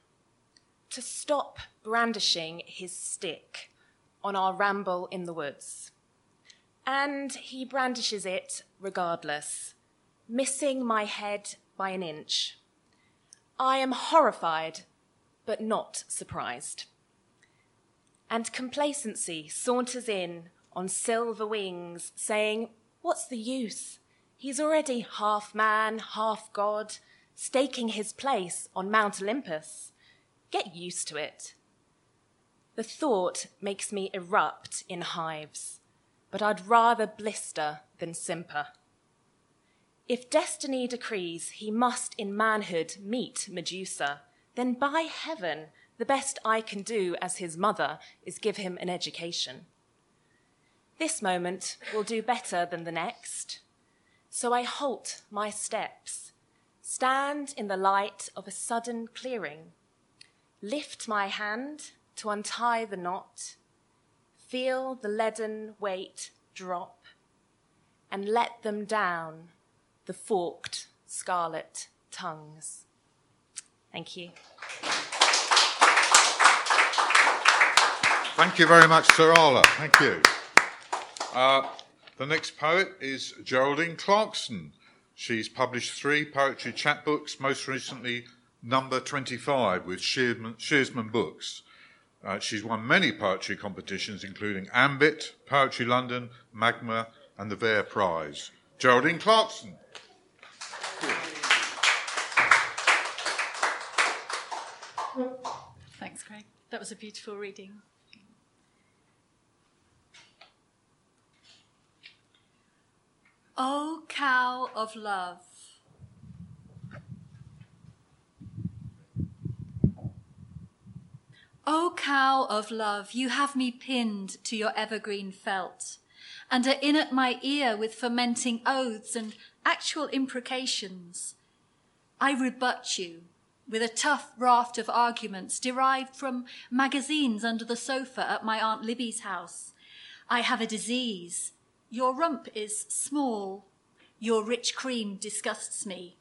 to stop brandishing his stick on our ramble in the woods, and he brandishes it regardless, missing my head by an inch, I am horrified but not surprised and complacency saunters in on silver wings, saying, What's the use? He's already half man, half god, staking his place on Mount Olympus. Get used to it. The thought makes me erupt in hives, but I'd rather blister than simper. If destiny decrees he must in manhood meet Medusa, then by heaven, the best I can do as his mother is give him an education. This moment will do better than the next. So I halt my steps, stand in the light of a sudden clearing, lift my hand to untie the knot, feel the leaden weight drop, and let them down the forked scarlet tongues. Thank you. Thank you very much, Sarala. Thank you. Uh, the next poet is Geraldine Clarkson. She's published three poetry chapbooks, most recently number 25 with Shearsman, Shearsman Books. Uh, she's won many poetry competitions, including Ambit, Poetry London, Magma, and the Vere Prize. Geraldine Clarkson. Thanks, Craig. That was a beautiful reading. O cow of love. O cow of love, you have me pinned to your evergreen felt, and are in at my ear with fermenting oaths and actual imprecations. I rebut you with a tough raft of arguments derived from magazines under the sofa at my Aunt Libby's house. I have a disease your rump is small. Your rich cream disgusts me.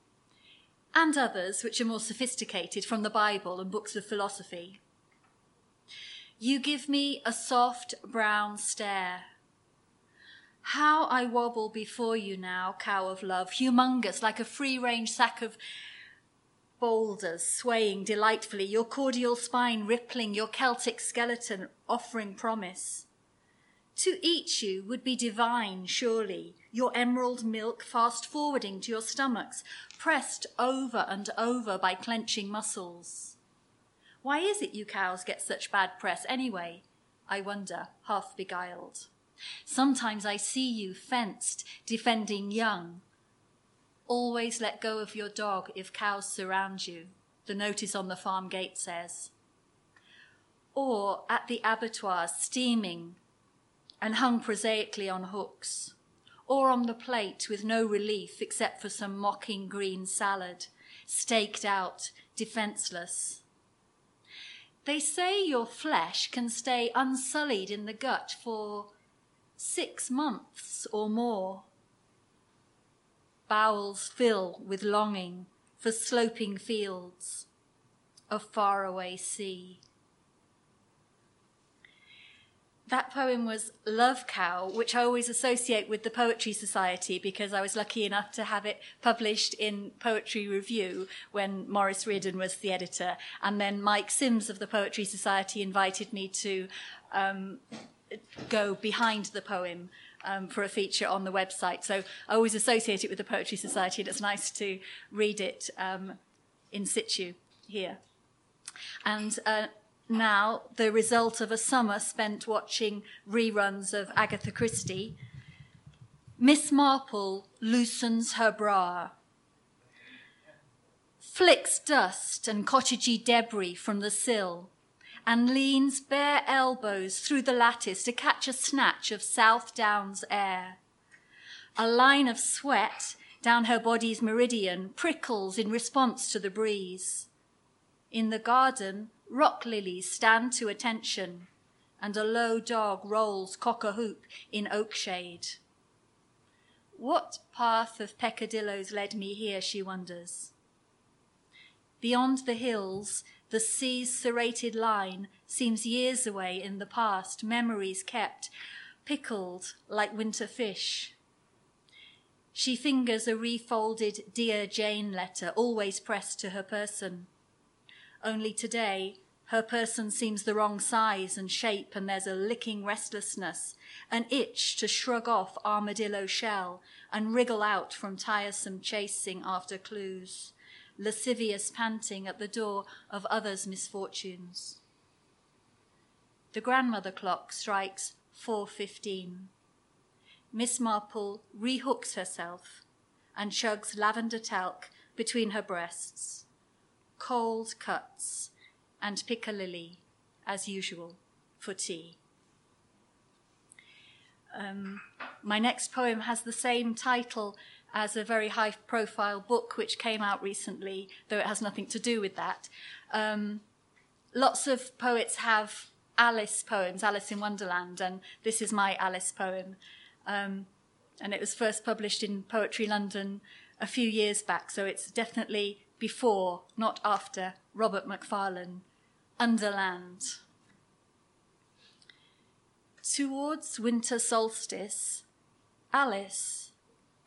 And others, which are more sophisticated from the Bible and books of philosophy. You give me a soft brown stare. How I wobble before you now, cow of love, humongous, like a free range sack of boulders swaying delightfully, your cordial spine rippling, your Celtic skeleton offering promise. To eat you would be divine, surely, your emerald milk fast forwarding to your stomachs, pressed over and over by clenching muscles. Why is it you cows get such bad press anyway? I wonder, half beguiled. Sometimes I see you fenced, defending young. Always let go of your dog if cows surround you, the notice on the farm gate says. Or at the abattoir, steaming and hung prosaically on hooks, or on the plate with no relief except for some mocking green salad, staked out, defenceless. They say your flesh can stay unsullied in the gut for six months or more. Bowels fill with longing for sloping fields, a faraway sea. That poem was Love Cow, which I always associate with the Poetry Society because I was lucky enough to have it published in Poetry Review when Maurice Riordan was the editor. And then Mike Sims of the Poetry Society invited me to um, go behind the poem um, for a feature on the website. So I always associate it with the Poetry Society, and it's nice to read it um, in situ here. And uh, now the result of a summer spent watching reruns of Agatha Christie. Miss Marple loosens her bra, flicks dust and cottagey debris from the sill, and leans bare elbows through the lattice to catch a snatch of South Downs air. A line of sweat down her body's meridian prickles in response to the breeze. In the garden, rock lilies stand to attention, and a low dog rolls cock a hoop in oak shade. What path of peccadilloes led me here, she wonders. Beyond the hills, the sea's serrated line seems years away in the past, memories kept, pickled like winter fish. She fingers a refolded Dear Jane letter, always pressed to her person. Only today, her person seems the wrong size and shape, and there's a licking restlessness, an itch to shrug off armadillo shell and wriggle out from tiresome chasing after clues, lascivious panting at the door of others' misfortunes. The grandmother clock strikes 4.15. Miss Marple rehooks herself and chugs lavender talc between her breasts cold cuts, and piccalilli, as usual, for tea. Um, my next poem has the same title as a very high profile book which came out recently, though it has nothing to do with that. Um, lots of poets have Alice poems, Alice in Wonderland, and this is my Alice poem. Um, and it was first published in Poetry London a few years back, so it's definitely before, not after, Robert Macfarlane, Underland. Towards winter solstice, Alice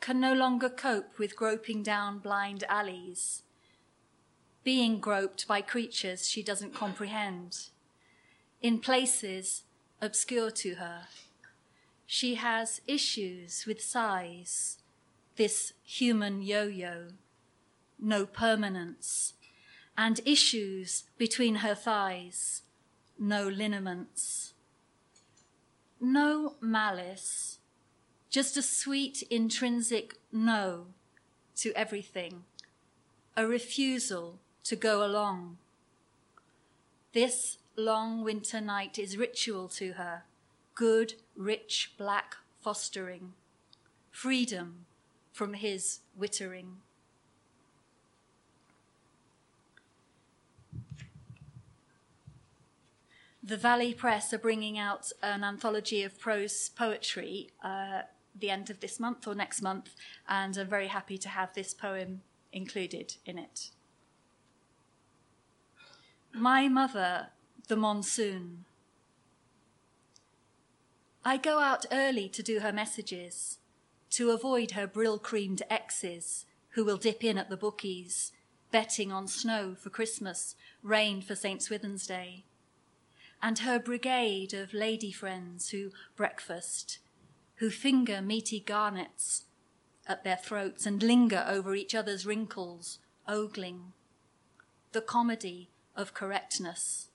can no longer cope with groping down blind alleys, being groped by creatures she doesn't comprehend, in places obscure to her. She has issues with size, this human yo yo no permanence, and issues between her thighs, no lineaments. No malice, just a sweet intrinsic no to everything, a refusal to go along. This long winter night is ritual to her, good, rich, black fostering, freedom from his wittering. The Valley Press are bringing out an anthology of prose poetry uh, the end of this month or next month, and I'm very happy to have this poem included in it. My Mother, the Monsoon. I go out early to do her messages, to avoid her Brylcreemed exes who will dip in at the bookies, betting on snow for Christmas, rain for St. Swithin's Day and her brigade of lady friends who breakfast, who finger meaty garnets at their throats and linger over each other's wrinkles, ogling. The comedy of correctness.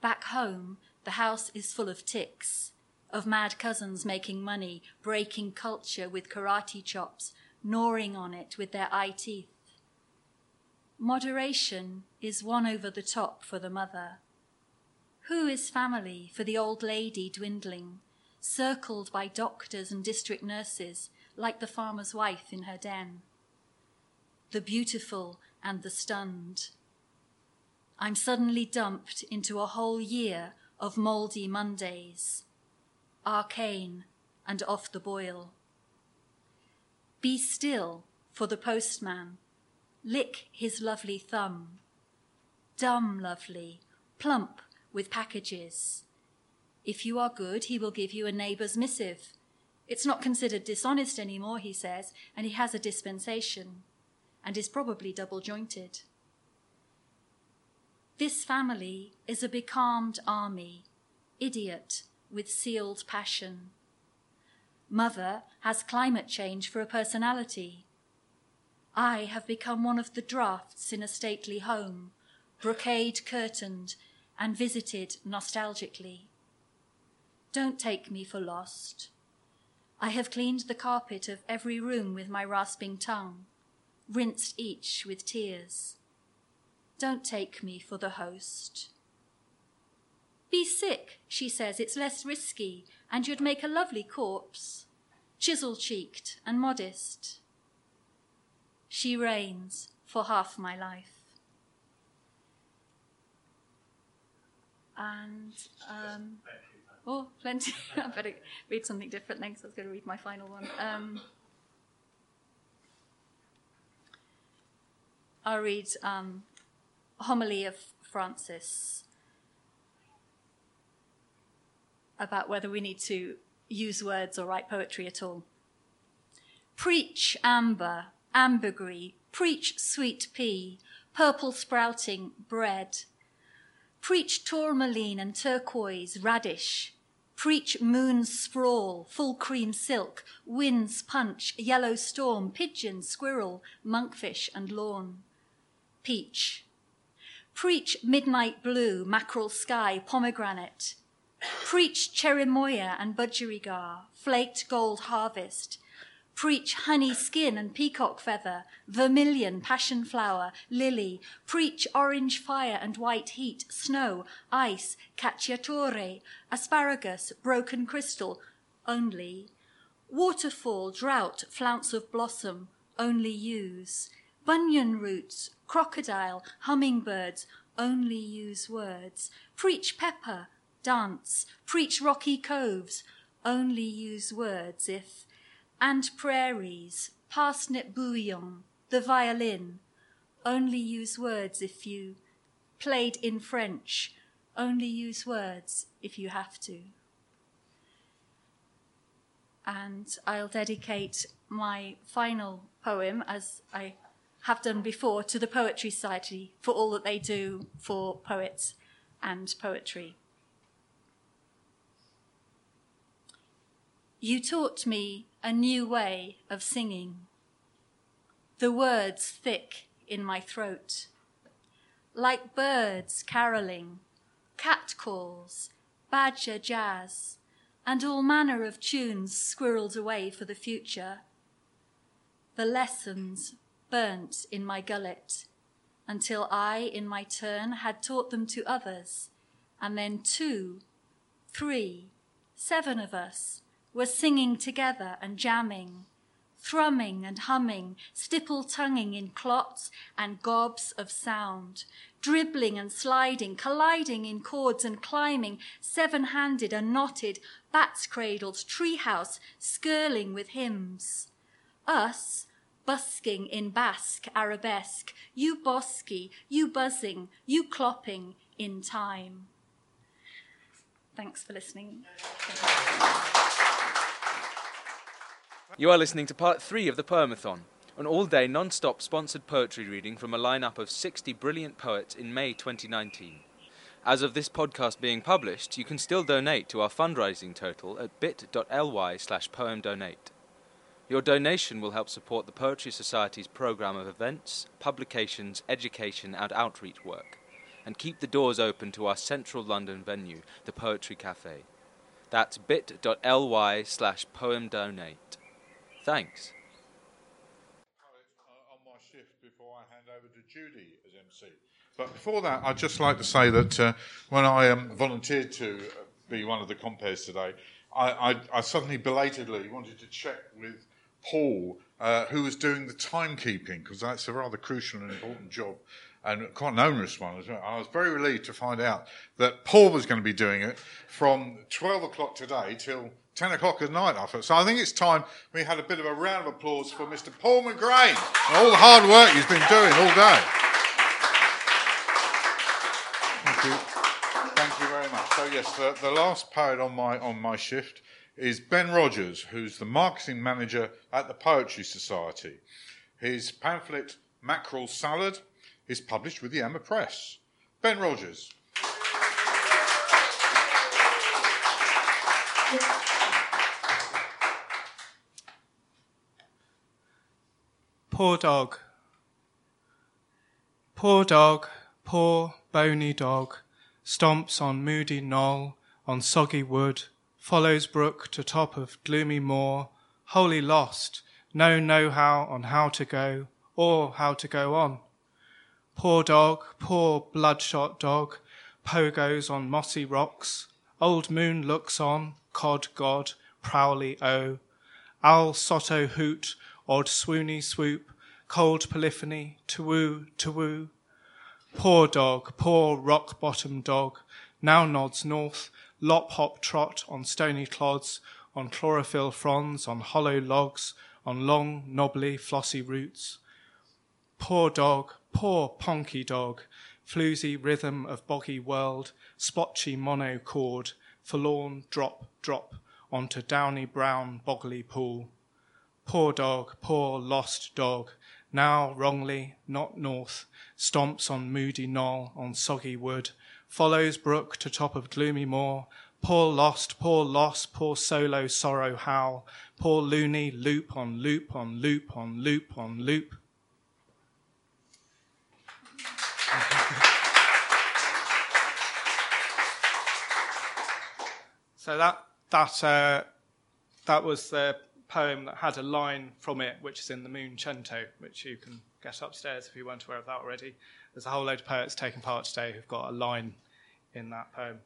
Back home, the house is full of ticks, of mad cousins making money, breaking culture with karate chops, gnawing on it with their eye teeth. Moderation is one over the top for the mother. Who is family for the old lady dwindling, circled by doctors and district nurses like the farmer's wife in her den? The beautiful and the stunned. I'm suddenly dumped into a whole year of mouldy Mondays, arcane and off the boil. Be still for the postman, lick his lovely thumb. Dumb lovely, plump with packages. If you are good, he will give you a neighbour's missive. It's not considered dishonest anymore, he says, and he has a dispensation, and is probably double jointed. This family is a becalmed army, idiot with sealed passion. Mother has climate change for a personality. I have become one of the drafts in a stately home, brocade curtained and visited nostalgically. Don't take me for lost. I have cleaned the carpet of every room with my rasping tongue, rinsed each with tears. Don't take me for the host. Be sick, she says, it's less risky, and you'd make a lovely corpse, chisel cheeked and modest. She reigns for half my life. And um, oh, plenty. I better read something different next. I was going to read my final one. Um, I'll read um, homily of Francis about whether we need to use words or write poetry at all. Preach amber, ambergris, preach sweet pea, purple sprouting bread Preach tourmaline and turquoise, radish. Preach moon sprawl, full cream silk, winds punch, yellow storm, pigeon, squirrel, monkfish, and lawn. Peach. Preach midnight blue, mackerel sky, pomegranate. Preach cherimoya and budgerigar, flaked gold harvest. Preach honey skin and peacock feather, vermilion, passion flower, lily. Preach orange fire and white heat, snow, ice, cacciatore, asparagus, broken crystal, only. Waterfall, drought, flounce of blossom, only use. banyan roots, crocodile, hummingbirds, only use words. Preach pepper, dance. Preach rocky coves, only use words if and prairies, parsnip bouillon, the violin. Only use words if you played in French. Only use words if you have to. And I'll dedicate my final poem, as I have done before, to the Poetry Society for all that they do for poets and poetry. You taught me a new way of singing, the words thick in my throat, like birds caroling, cat calls, badger jazz, and all manner of tunes squirreled away for the future. The lessons burnt in my gullet until I, in my turn, had taught them to others, and then two, three, seven of us were singing together and jamming, thrumming and humming, stipple tonguing in clots and gobs of sound, dribbling and sliding, colliding in chords and climbing, seven handed and knotted, bats cradled, treehouse, skirling with hymns. Us, busking in Basque arabesque, you bosky, you buzzing, you clopping in time. Thanks for listening. You are listening to part three of the Poemathon, an all day non stop sponsored poetry reading from a lineup of 60 brilliant poets in May 2019. As of this podcast being published, you can still donate to our fundraising total at bit.ly slash poemdonate. Your donation will help support the Poetry Society's programme of events, publications, education, and outreach work, and keep the doors open to our central London venue, the Poetry Cafe. That's bit.ly slash poemdonate. Thanks. on my shift before I hand over to Judy as MC. But before that, I'd just like to say that uh, when I um, volunteered to be one of the compares today, I, I, I suddenly belatedly wanted to check with Paul, uh, who was doing the timekeeping, because that's a rather crucial and important job and quite an onerous one as well. I was very relieved to find out that Paul was going to be doing it from 12 o'clock today till 10 o'clock at night. I thought. So I think it's time we had a bit of a round of applause for Mr. Paul McGrain and all the hard work he's been doing all day. Thank you. Thank you very much. So yes, the, the last poet on my on my shift is Ben Rogers, who's the marketing manager at the Poetry Society. His pamphlet Mackerel Salad is published with the Emma Press. Ben Rogers. Poor dog. Poor dog, poor bony dog, stomps on moody knoll, on soggy wood, follows brook to top of gloomy moor, wholly lost, no know how on how to go, or how to go on. Poor dog, poor bloodshot dog, pogos on mossy rocks, old moon looks on, cod god, prowly o, oh. owl sotto hoot, odd swoony swoop, cold polyphony, to woo, to woo. Poor dog, poor rock bottom dog, now nods north, lop hop trot on stony clods, on chlorophyll fronds, on hollow logs, on long, knobbly, flossy roots. Poor dog, poor ponky dog, floozy rhythm of boggy world, splotchy monochord, forlorn drop, drop, onto downy brown boggly pool. Poor dog, poor lost dog, now wrongly, not north, stomps on moody knoll, on soggy wood, follows brook to top of gloomy moor, poor lost, poor lost, poor solo sorrow howl, poor loony, loop on loop on loop on loop on loop. so that that uh, that was the poem that had a line from it, which is in the Moon Cento, which you can get upstairs if you weren't aware of that already. There's a whole load of poets taking part today who've got a line in that poem.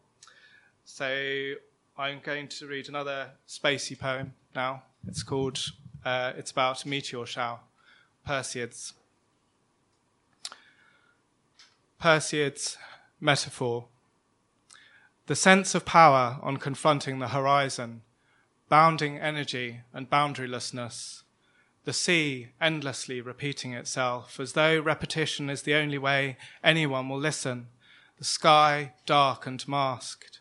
So I'm going to read another spacey poem now. It's called, uh, it's about meteor shower, Perseids. Perseids metaphor. The sense of power on confronting the horizon, bounding energy and boundarylessness, the sea endlessly repeating itself as though repetition is the only way anyone will listen, the sky dark and masked.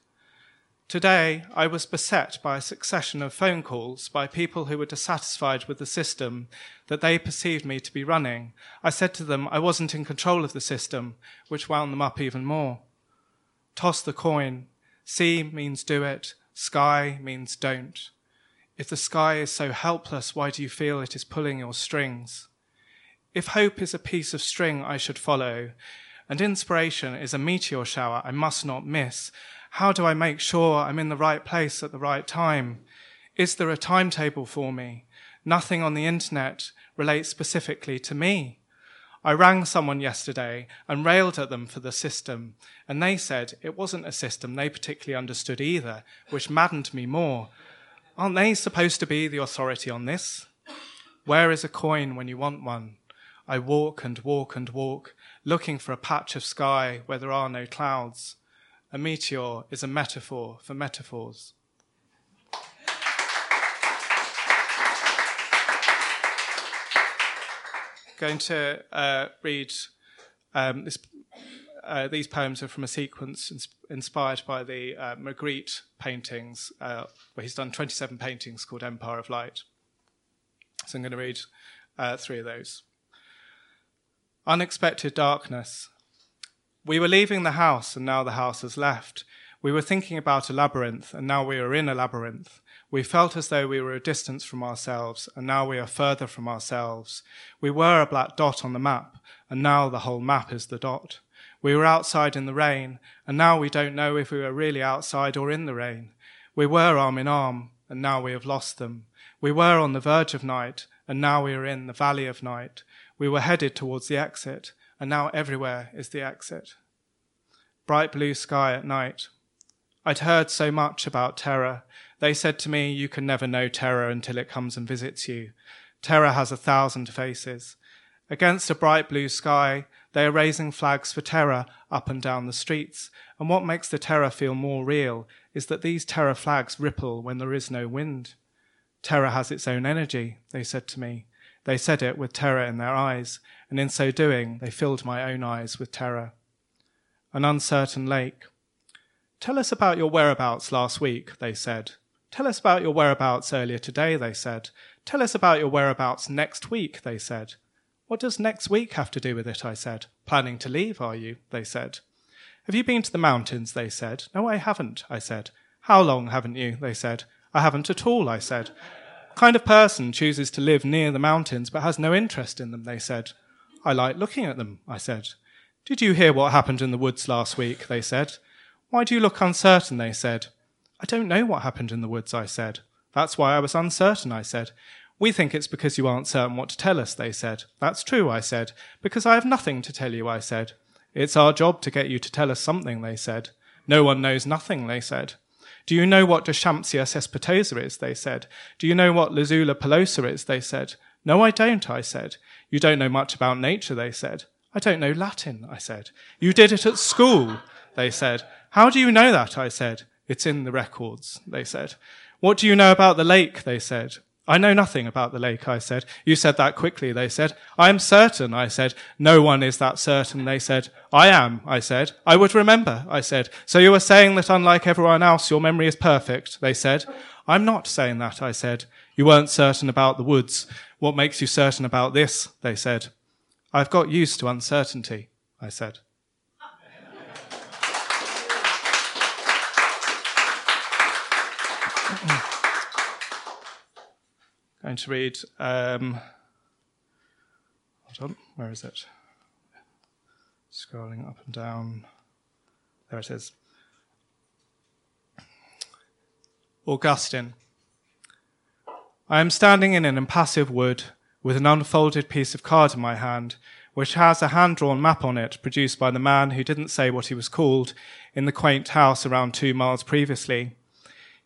Today, I was beset by a succession of phone calls by people who were dissatisfied with the system that they perceived me to be running. I said to them I wasn't in control of the system, which wound them up even more. Toss the coin. Sea means do it, sky means don't. If the sky is so helpless, why do you feel it is pulling your strings? If hope is a piece of string I should follow, and inspiration is a meteor shower I must not miss, how do I make sure I'm in the right place at the right time? Is there a timetable for me? Nothing on the internet relates specifically to me. I rang someone yesterday and railed at them for the system, and they said it wasn't a system they particularly understood either, which maddened me more. Aren't they supposed to be the authority on this? Where is a coin when you want one? I walk and walk and walk, looking for a patch of sky where there are no clouds. A meteor is a metaphor for metaphors. Going to uh, read um, this, uh, these poems are from a sequence ins- inspired by the uh, Magritte paintings, uh, where he's done 27 paintings called Empire of Light. So I'm going to read uh, three of those. Unexpected darkness. We were leaving the house, and now the house has left. We were thinking about a labyrinth, and now we are in a labyrinth. We felt as though we were a distance from ourselves, and now we are further from ourselves. We were a black dot on the map, and now the whole map is the dot. We were outside in the rain, and now we don't know if we were really outside or in the rain. We were arm in arm, and now we have lost them. We were on the verge of night, and now we are in the valley of night. We were headed towards the exit, and now everywhere is the exit. Bright blue sky at night. I'd heard so much about terror. They said to me, You can never know terror until it comes and visits you. Terror has a thousand faces. Against a bright blue sky, they are raising flags for terror up and down the streets. And what makes the terror feel more real is that these terror flags ripple when there is no wind. Terror has its own energy, they said to me. They said it with terror in their eyes, and in so doing, they filled my own eyes with terror. An uncertain lake. Tell us about your whereabouts last week, they said. Tell us about your whereabouts earlier today, they said. Tell us about your whereabouts next week, they said. What does next week have to do with it? I said. Planning to leave, are you? They said. Have you been to the mountains? They said. No, I haven't, I said. How long haven't you? They said. I haven't at all, I said. Kind of person chooses to live near the mountains but has no interest in them, they said. I like looking at them, I said. Did you hear what happened in the woods last week? They said. Why do you look uncertain? They said. I don't know what happened in the woods, I said. That's why I was uncertain, I said. We think it's because you aren't certain what to tell us, they said. That's true, I said. Because I have nothing to tell you, I said. It's our job to get you to tell us something, they said. No one knows nothing, they said. Do you know what Deschampsia cespitosa is? They said. Do you know what Luzula pilosa is? They said. No, I don't, I said. You don't know much about nature, they said. I don't know Latin, I said. You did it at school, they said. How do you know that? I said. It's in the records, they said. What do you know about the lake? They said. I know nothing about the lake, I said. You said that quickly, they said. I am certain, I said. No one is that certain, they said. I am, I said. I would remember, I said. So you are saying that unlike everyone else, your memory is perfect, they said. I'm not saying that, I said. You weren't certain about the woods. What makes you certain about this? They said. I've got used to uncertainty, I said. Going to read. Um, hold on, where is it? Scrolling up and down. There it is. Augustine. I am standing in an impassive wood with an unfolded piece of card in my hand, which has a hand drawn map on it produced by the man who didn't say what he was called in the quaint house around two miles previously.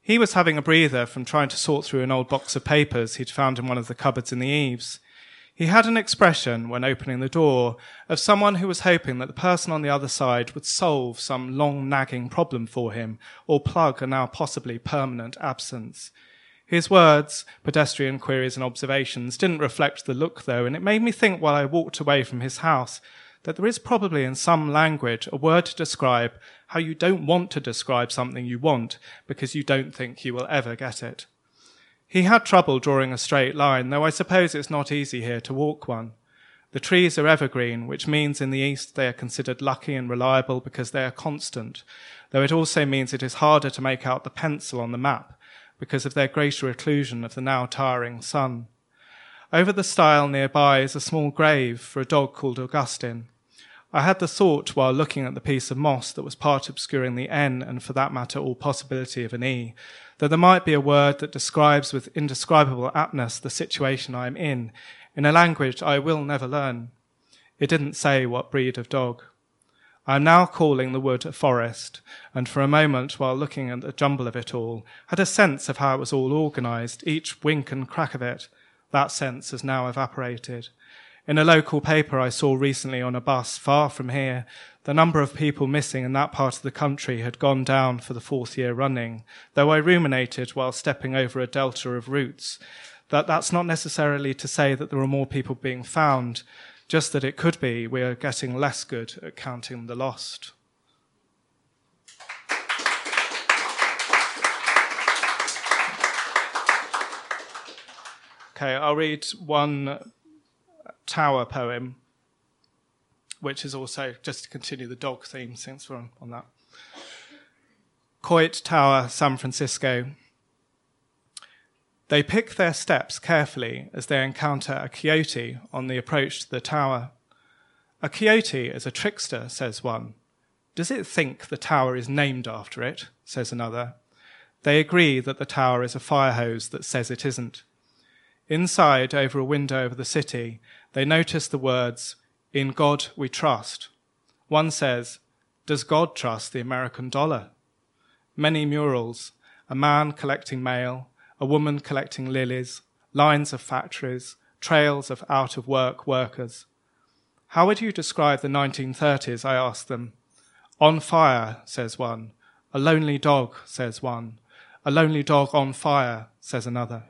He was having a breather from trying to sort through an old box of papers he'd found in one of the cupboards in the eaves. He had an expression, when opening the door, of someone who was hoping that the person on the other side would solve some long nagging problem for him, or plug a now possibly permanent absence. His words, pedestrian queries and observations, didn't reflect the look, though, and it made me think while I walked away from his house that there is probably in some language a word to describe how you don't want to describe something you want because you don't think you will ever get it. He had trouble drawing a straight line, though I suppose it's not easy here to walk one. The trees are evergreen, which means in the East they are considered lucky and reliable because they are constant, though it also means it is harder to make out the pencil on the map because of their greater occlusion of the now tiring sun. Over the stile nearby is a small grave for a dog called Augustine. I had the thought while looking at the piece of moss that was part obscuring the N and for that matter all possibility of an E, that there might be a word that describes with indescribable aptness the situation I am in, in a language I will never learn. It didn't say what breed of dog. I am now calling the wood a forest, and for a moment, while looking at the jumble of it all, had a sense of how it was all organized, each wink and crack of it. That sense has now evaporated. In a local paper I saw recently on a bus far from here, the number of people missing in that part of the country had gone down for the fourth year running, though I ruminated while stepping over a delta of roots that that's not necessarily to say that there are more people being found, just that it could be we are getting less good at counting the lost. Okay, I'll read one tower poem, which is also just to continue the dog theme since we're on, on that. Coit Tower, San Francisco. They pick their steps carefully as they encounter a coyote on the approach to the tower. A coyote is a trickster, says one. Does it think the tower is named after it? says another. They agree that the tower is a fire hose that says it isn't. Inside, over a window over the city, they notice the words, In God we trust. One says, Does God trust the American dollar? Many murals, a man collecting mail, a woman collecting lilies, lines of factories, trails of out of work workers. How would you describe the 1930s? I asked them. On fire, says one. A lonely dog, says one. A lonely dog on fire, says another.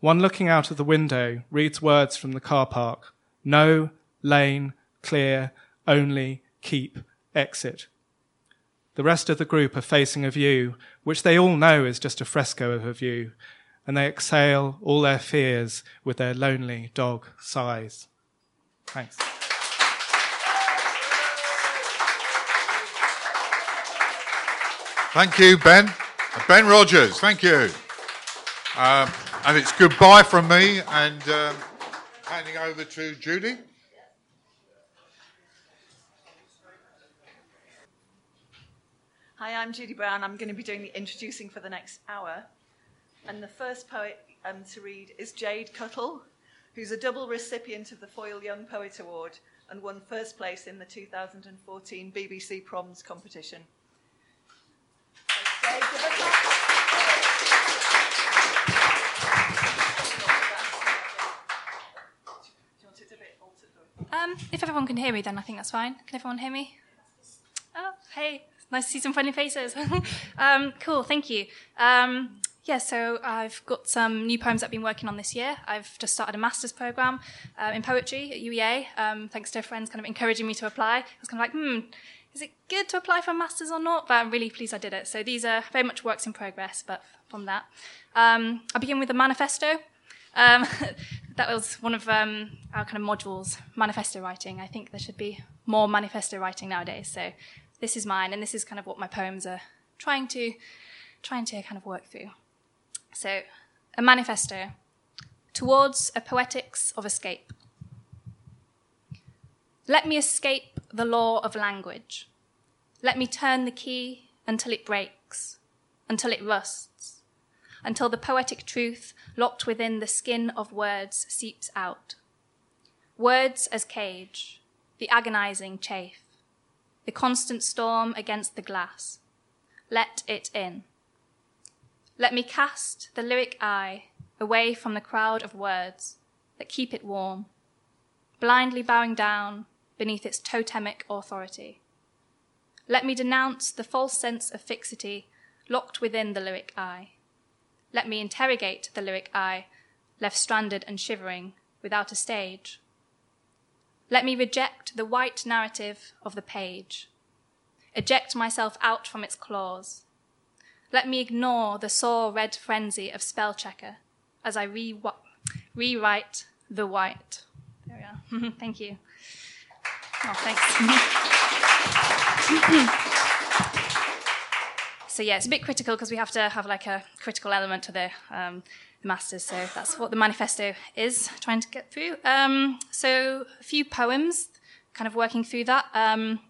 One looking out of the window reads words from the car park no, lane, clear, only, keep, exit. The rest of the group are facing a view which they all know is just a fresco of a view, and they exhale all their fears with their lonely dog sighs. Thanks. Thank you, Ben. Ben Rogers, thank you. Um, and it's goodbye from me and um, handing over to Judy. Hi, I'm Judy Brown. I'm going to be doing the introducing for the next hour. And the first poet um, to read is Jade Cuttle, who's a double recipient of the Foyle Young Poet Award and won first place in the 2014 BBC Proms competition. So Jade, give a clap. Do you want it a bit altered? Um, if everyone can hear me, then I think that's fine. Can everyone hear me? Oh, hey, nice to see some funny faces. um, cool, thank you. Um, yeah, so I've got some new poems I've been working on this year. I've just started a master's program uh, in poetry at UEA, um, thanks to friends kind of encouraging me to apply. I was kind of like, hmm, is it good to apply for a master's or not? But I'm really pleased I did it. So these are very much works in progress, but from that. Um, I'll begin with a manifesto. Um, that was one of um, our kind of modules, manifesto writing. I think there should be more manifesto writing nowadays. So this is mine, and this is kind of what my poems are trying to trying to kind of work through. So, a manifesto towards a poetics of escape. Let me escape the law of language. Let me turn the key until it breaks, until it rusts, until the poetic truth locked within the skin of words seeps out. Words as cage, the agonizing chafe, the constant storm against the glass. Let it in. Let me cast the lyric eye away from the crowd of words that keep it warm, blindly bowing down beneath its totemic authority. Let me denounce the false sense of fixity locked within the lyric eye. Let me interrogate the lyric eye, left stranded and shivering without a stage. Let me reject the white narrative of the page, eject myself out from its claws. Let me ignore the sore red frenzy of spell checker as I re- rewrite the white. There we are. Thank you. Oh, thanks. so yeah, it's a bit critical because we have to have like a critical element to the, um, masters. So that's what the manifesto is trying to get through. Um, so a few poems, kind of working through that. Um,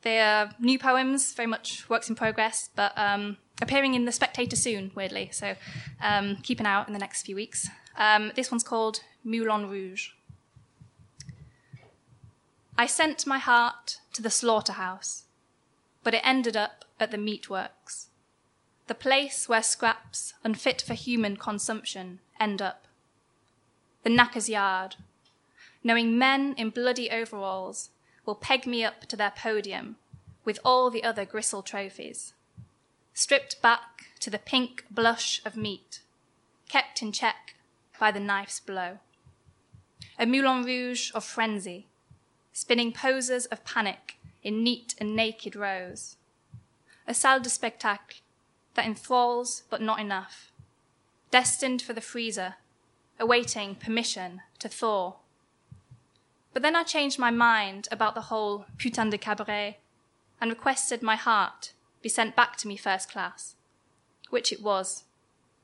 they are new poems, very much works in progress, but um, appearing in The Spectator soon, weirdly. So um, keep an eye out in the next few weeks. Um, this one's called Moulin Rouge. I sent my heart to the slaughterhouse, but it ended up at the meatworks, the place where scraps unfit for human consumption end up. The knacker's yard, knowing men in bloody overalls will peg me up to their podium with all the other gristle trophies, stripped back to the pink blush of meat, kept in check by the knife's blow. A Moulin Rouge of frenzy, spinning poses of panic in neat and naked rows. A salle de spectacle that enthralls but not enough, destined for the freezer, awaiting permission to thaw. But then I changed my mind about the whole putain de cabaret and requested my heart be sent back to me first class, which it was,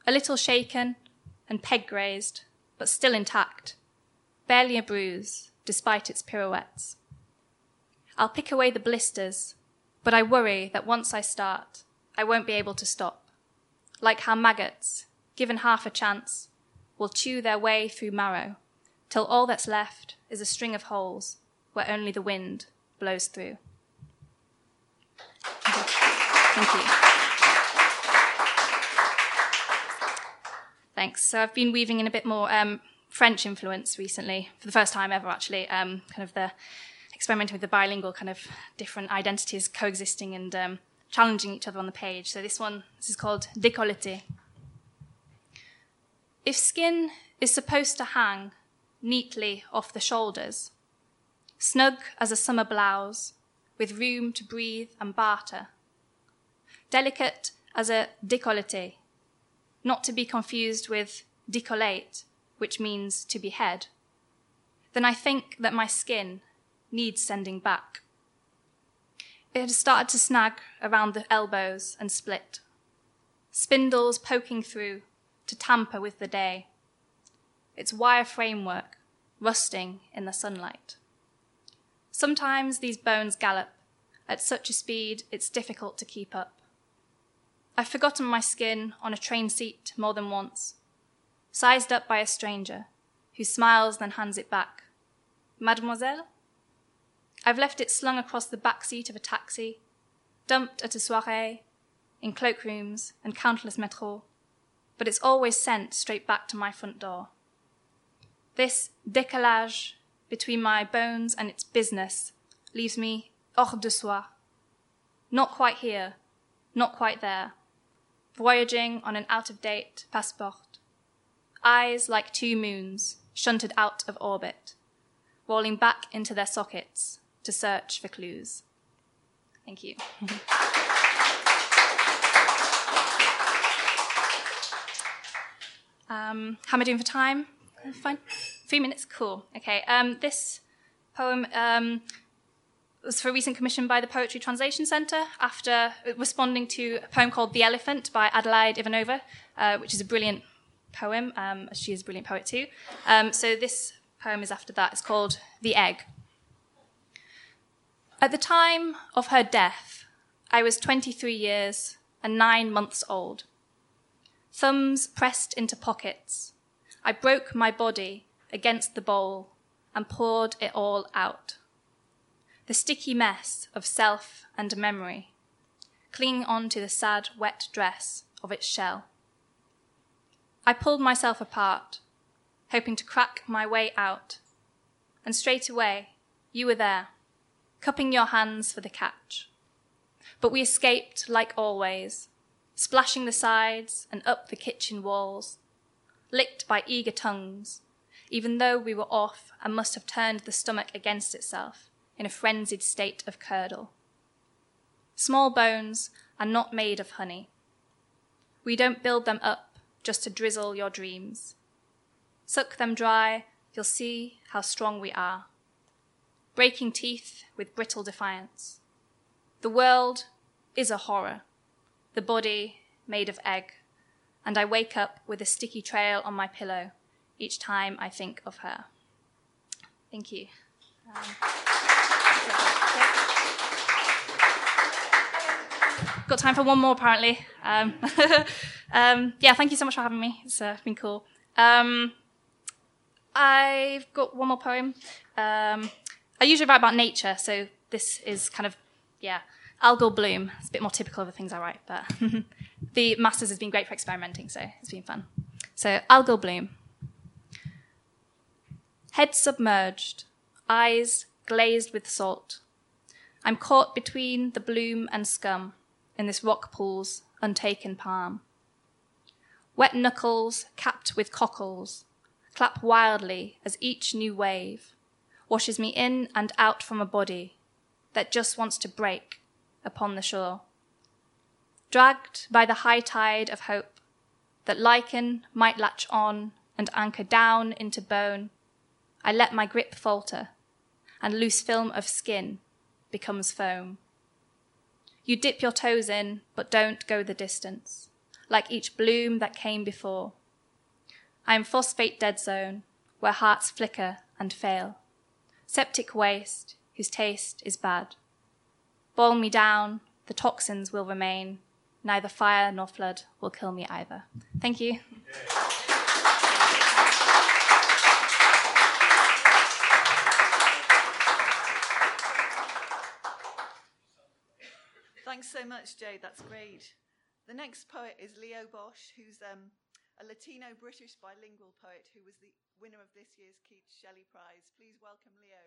a little shaken and peg grazed, but still intact, barely a bruise despite its pirouettes. I'll pick away the blisters, but I worry that once I start, I won't be able to stop. Like how maggots, given half a chance, will chew their way through marrow till all that's left is a string of holes where only the wind blows through. Thank you. Thanks. So I've been weaving in a bit more um, French influence recently, for the first time ever, actually. Um, kind of the experimenting with the bilingual kind of different identities coexisting and um, challenging each other on the page. So this one, this is called décolleté. If skin is supposed to hang neatly off the shoulders, snug as a summer blouse, with room to breathe and barter. Delicate as a décolleté, not to be confused with décollate, which means to behead. Then I think that my skin needs sending back. It had started to snag around the elbows and split, spindles poking through to tamper with the day its wire framework rusting in the sunlight. Sometimes these bones gallop at such a speed it's difficult to keep up. I've forgotten my skin on a train seat more than once, sized up by a stranger who smiles then hands it back. Mademoiselle? I've left it slung across the back seat of a taxi, dumped at a soirée, in cloakrooms and countless metros, but it's always sent straight back to my front door. This décalage between my bones and its business leaves me hors de soi. Not quite here, not quite there, voyaging on an out of date passport. Eyes like two moons, shunted out of orbit, rolling back into their sockets to search for clues. Thank you. um, how am I doing for time? Fine. Three minutes? Cool. Okay. Um, this poem um, was for a recent commission by the Poetry Translation Centre after responding to a poem called The Elephant by Adelaide Ivanova, uh, which is a brilliant poem. Um, she is a brilliant poet too. Um, so this poem is after that. It's called The Egg. At the time of her death, I was 23 years and nine months old. Thumbs pressed into pockets, I broke my body against the bowl and poured it all out. The sticky mess of self and memory, clinging on to the sad, wet dress of its shell. I pulled myself apart, hoping to crack my way out, and straight away you were there, cupping your hands for the catch. But we escaped like always, splashing the sides and up the kitchen walls, licked by eager tongues, even though we were off and must have turned the stomach against itself in a frenzied state of curdle. Small bones are not made of honey. We don't build them up just to drizzle your dreams. Suck them dry, you'll see how strong we are. Breaking teeth with brittle defiance. The world is a horror, the body made of egg and I wake up with a sticky trail on my pillow each time I think of her. Thank you. Um, got time for one more, apparently. Um, um, yeah, thank you so much for having me. It's uh, been cool. Um, I've got one more poem. I usually write about nature, so this is kind of, yeah, algal bloom. It's a bit more typical of the things I write, but the Masters has been great for experimenting, so it's been fun. So, algal bloom. Head submerged, eyes glazed with salt. I'm caught between the bloom and scum in this rock pool's untaken palm. Wet knuckles capped with cockles clap wildly as each new wave washes me in and out from a body that just wants to break upon the shore dragged by the high tide of hope that lichen might latch on and anchor down into bone, I let my grip falter and loose film of skin becomes foam. You dip your toes in, but don't go the distance, like each bloom that came before. I am phosphate dead zone, where hearts flicker and fail. Septic waste, whose taste is bad. Boil me down, the toxins will remain. Neither fire nor flood will kill me either. Thank you. Thanks so much, Jade. That's great. The next poet is Leo Boix, who's um, a Latino British bilingual poet who was the winner of this year's Keats Shelley Prize. Please welcome Leo.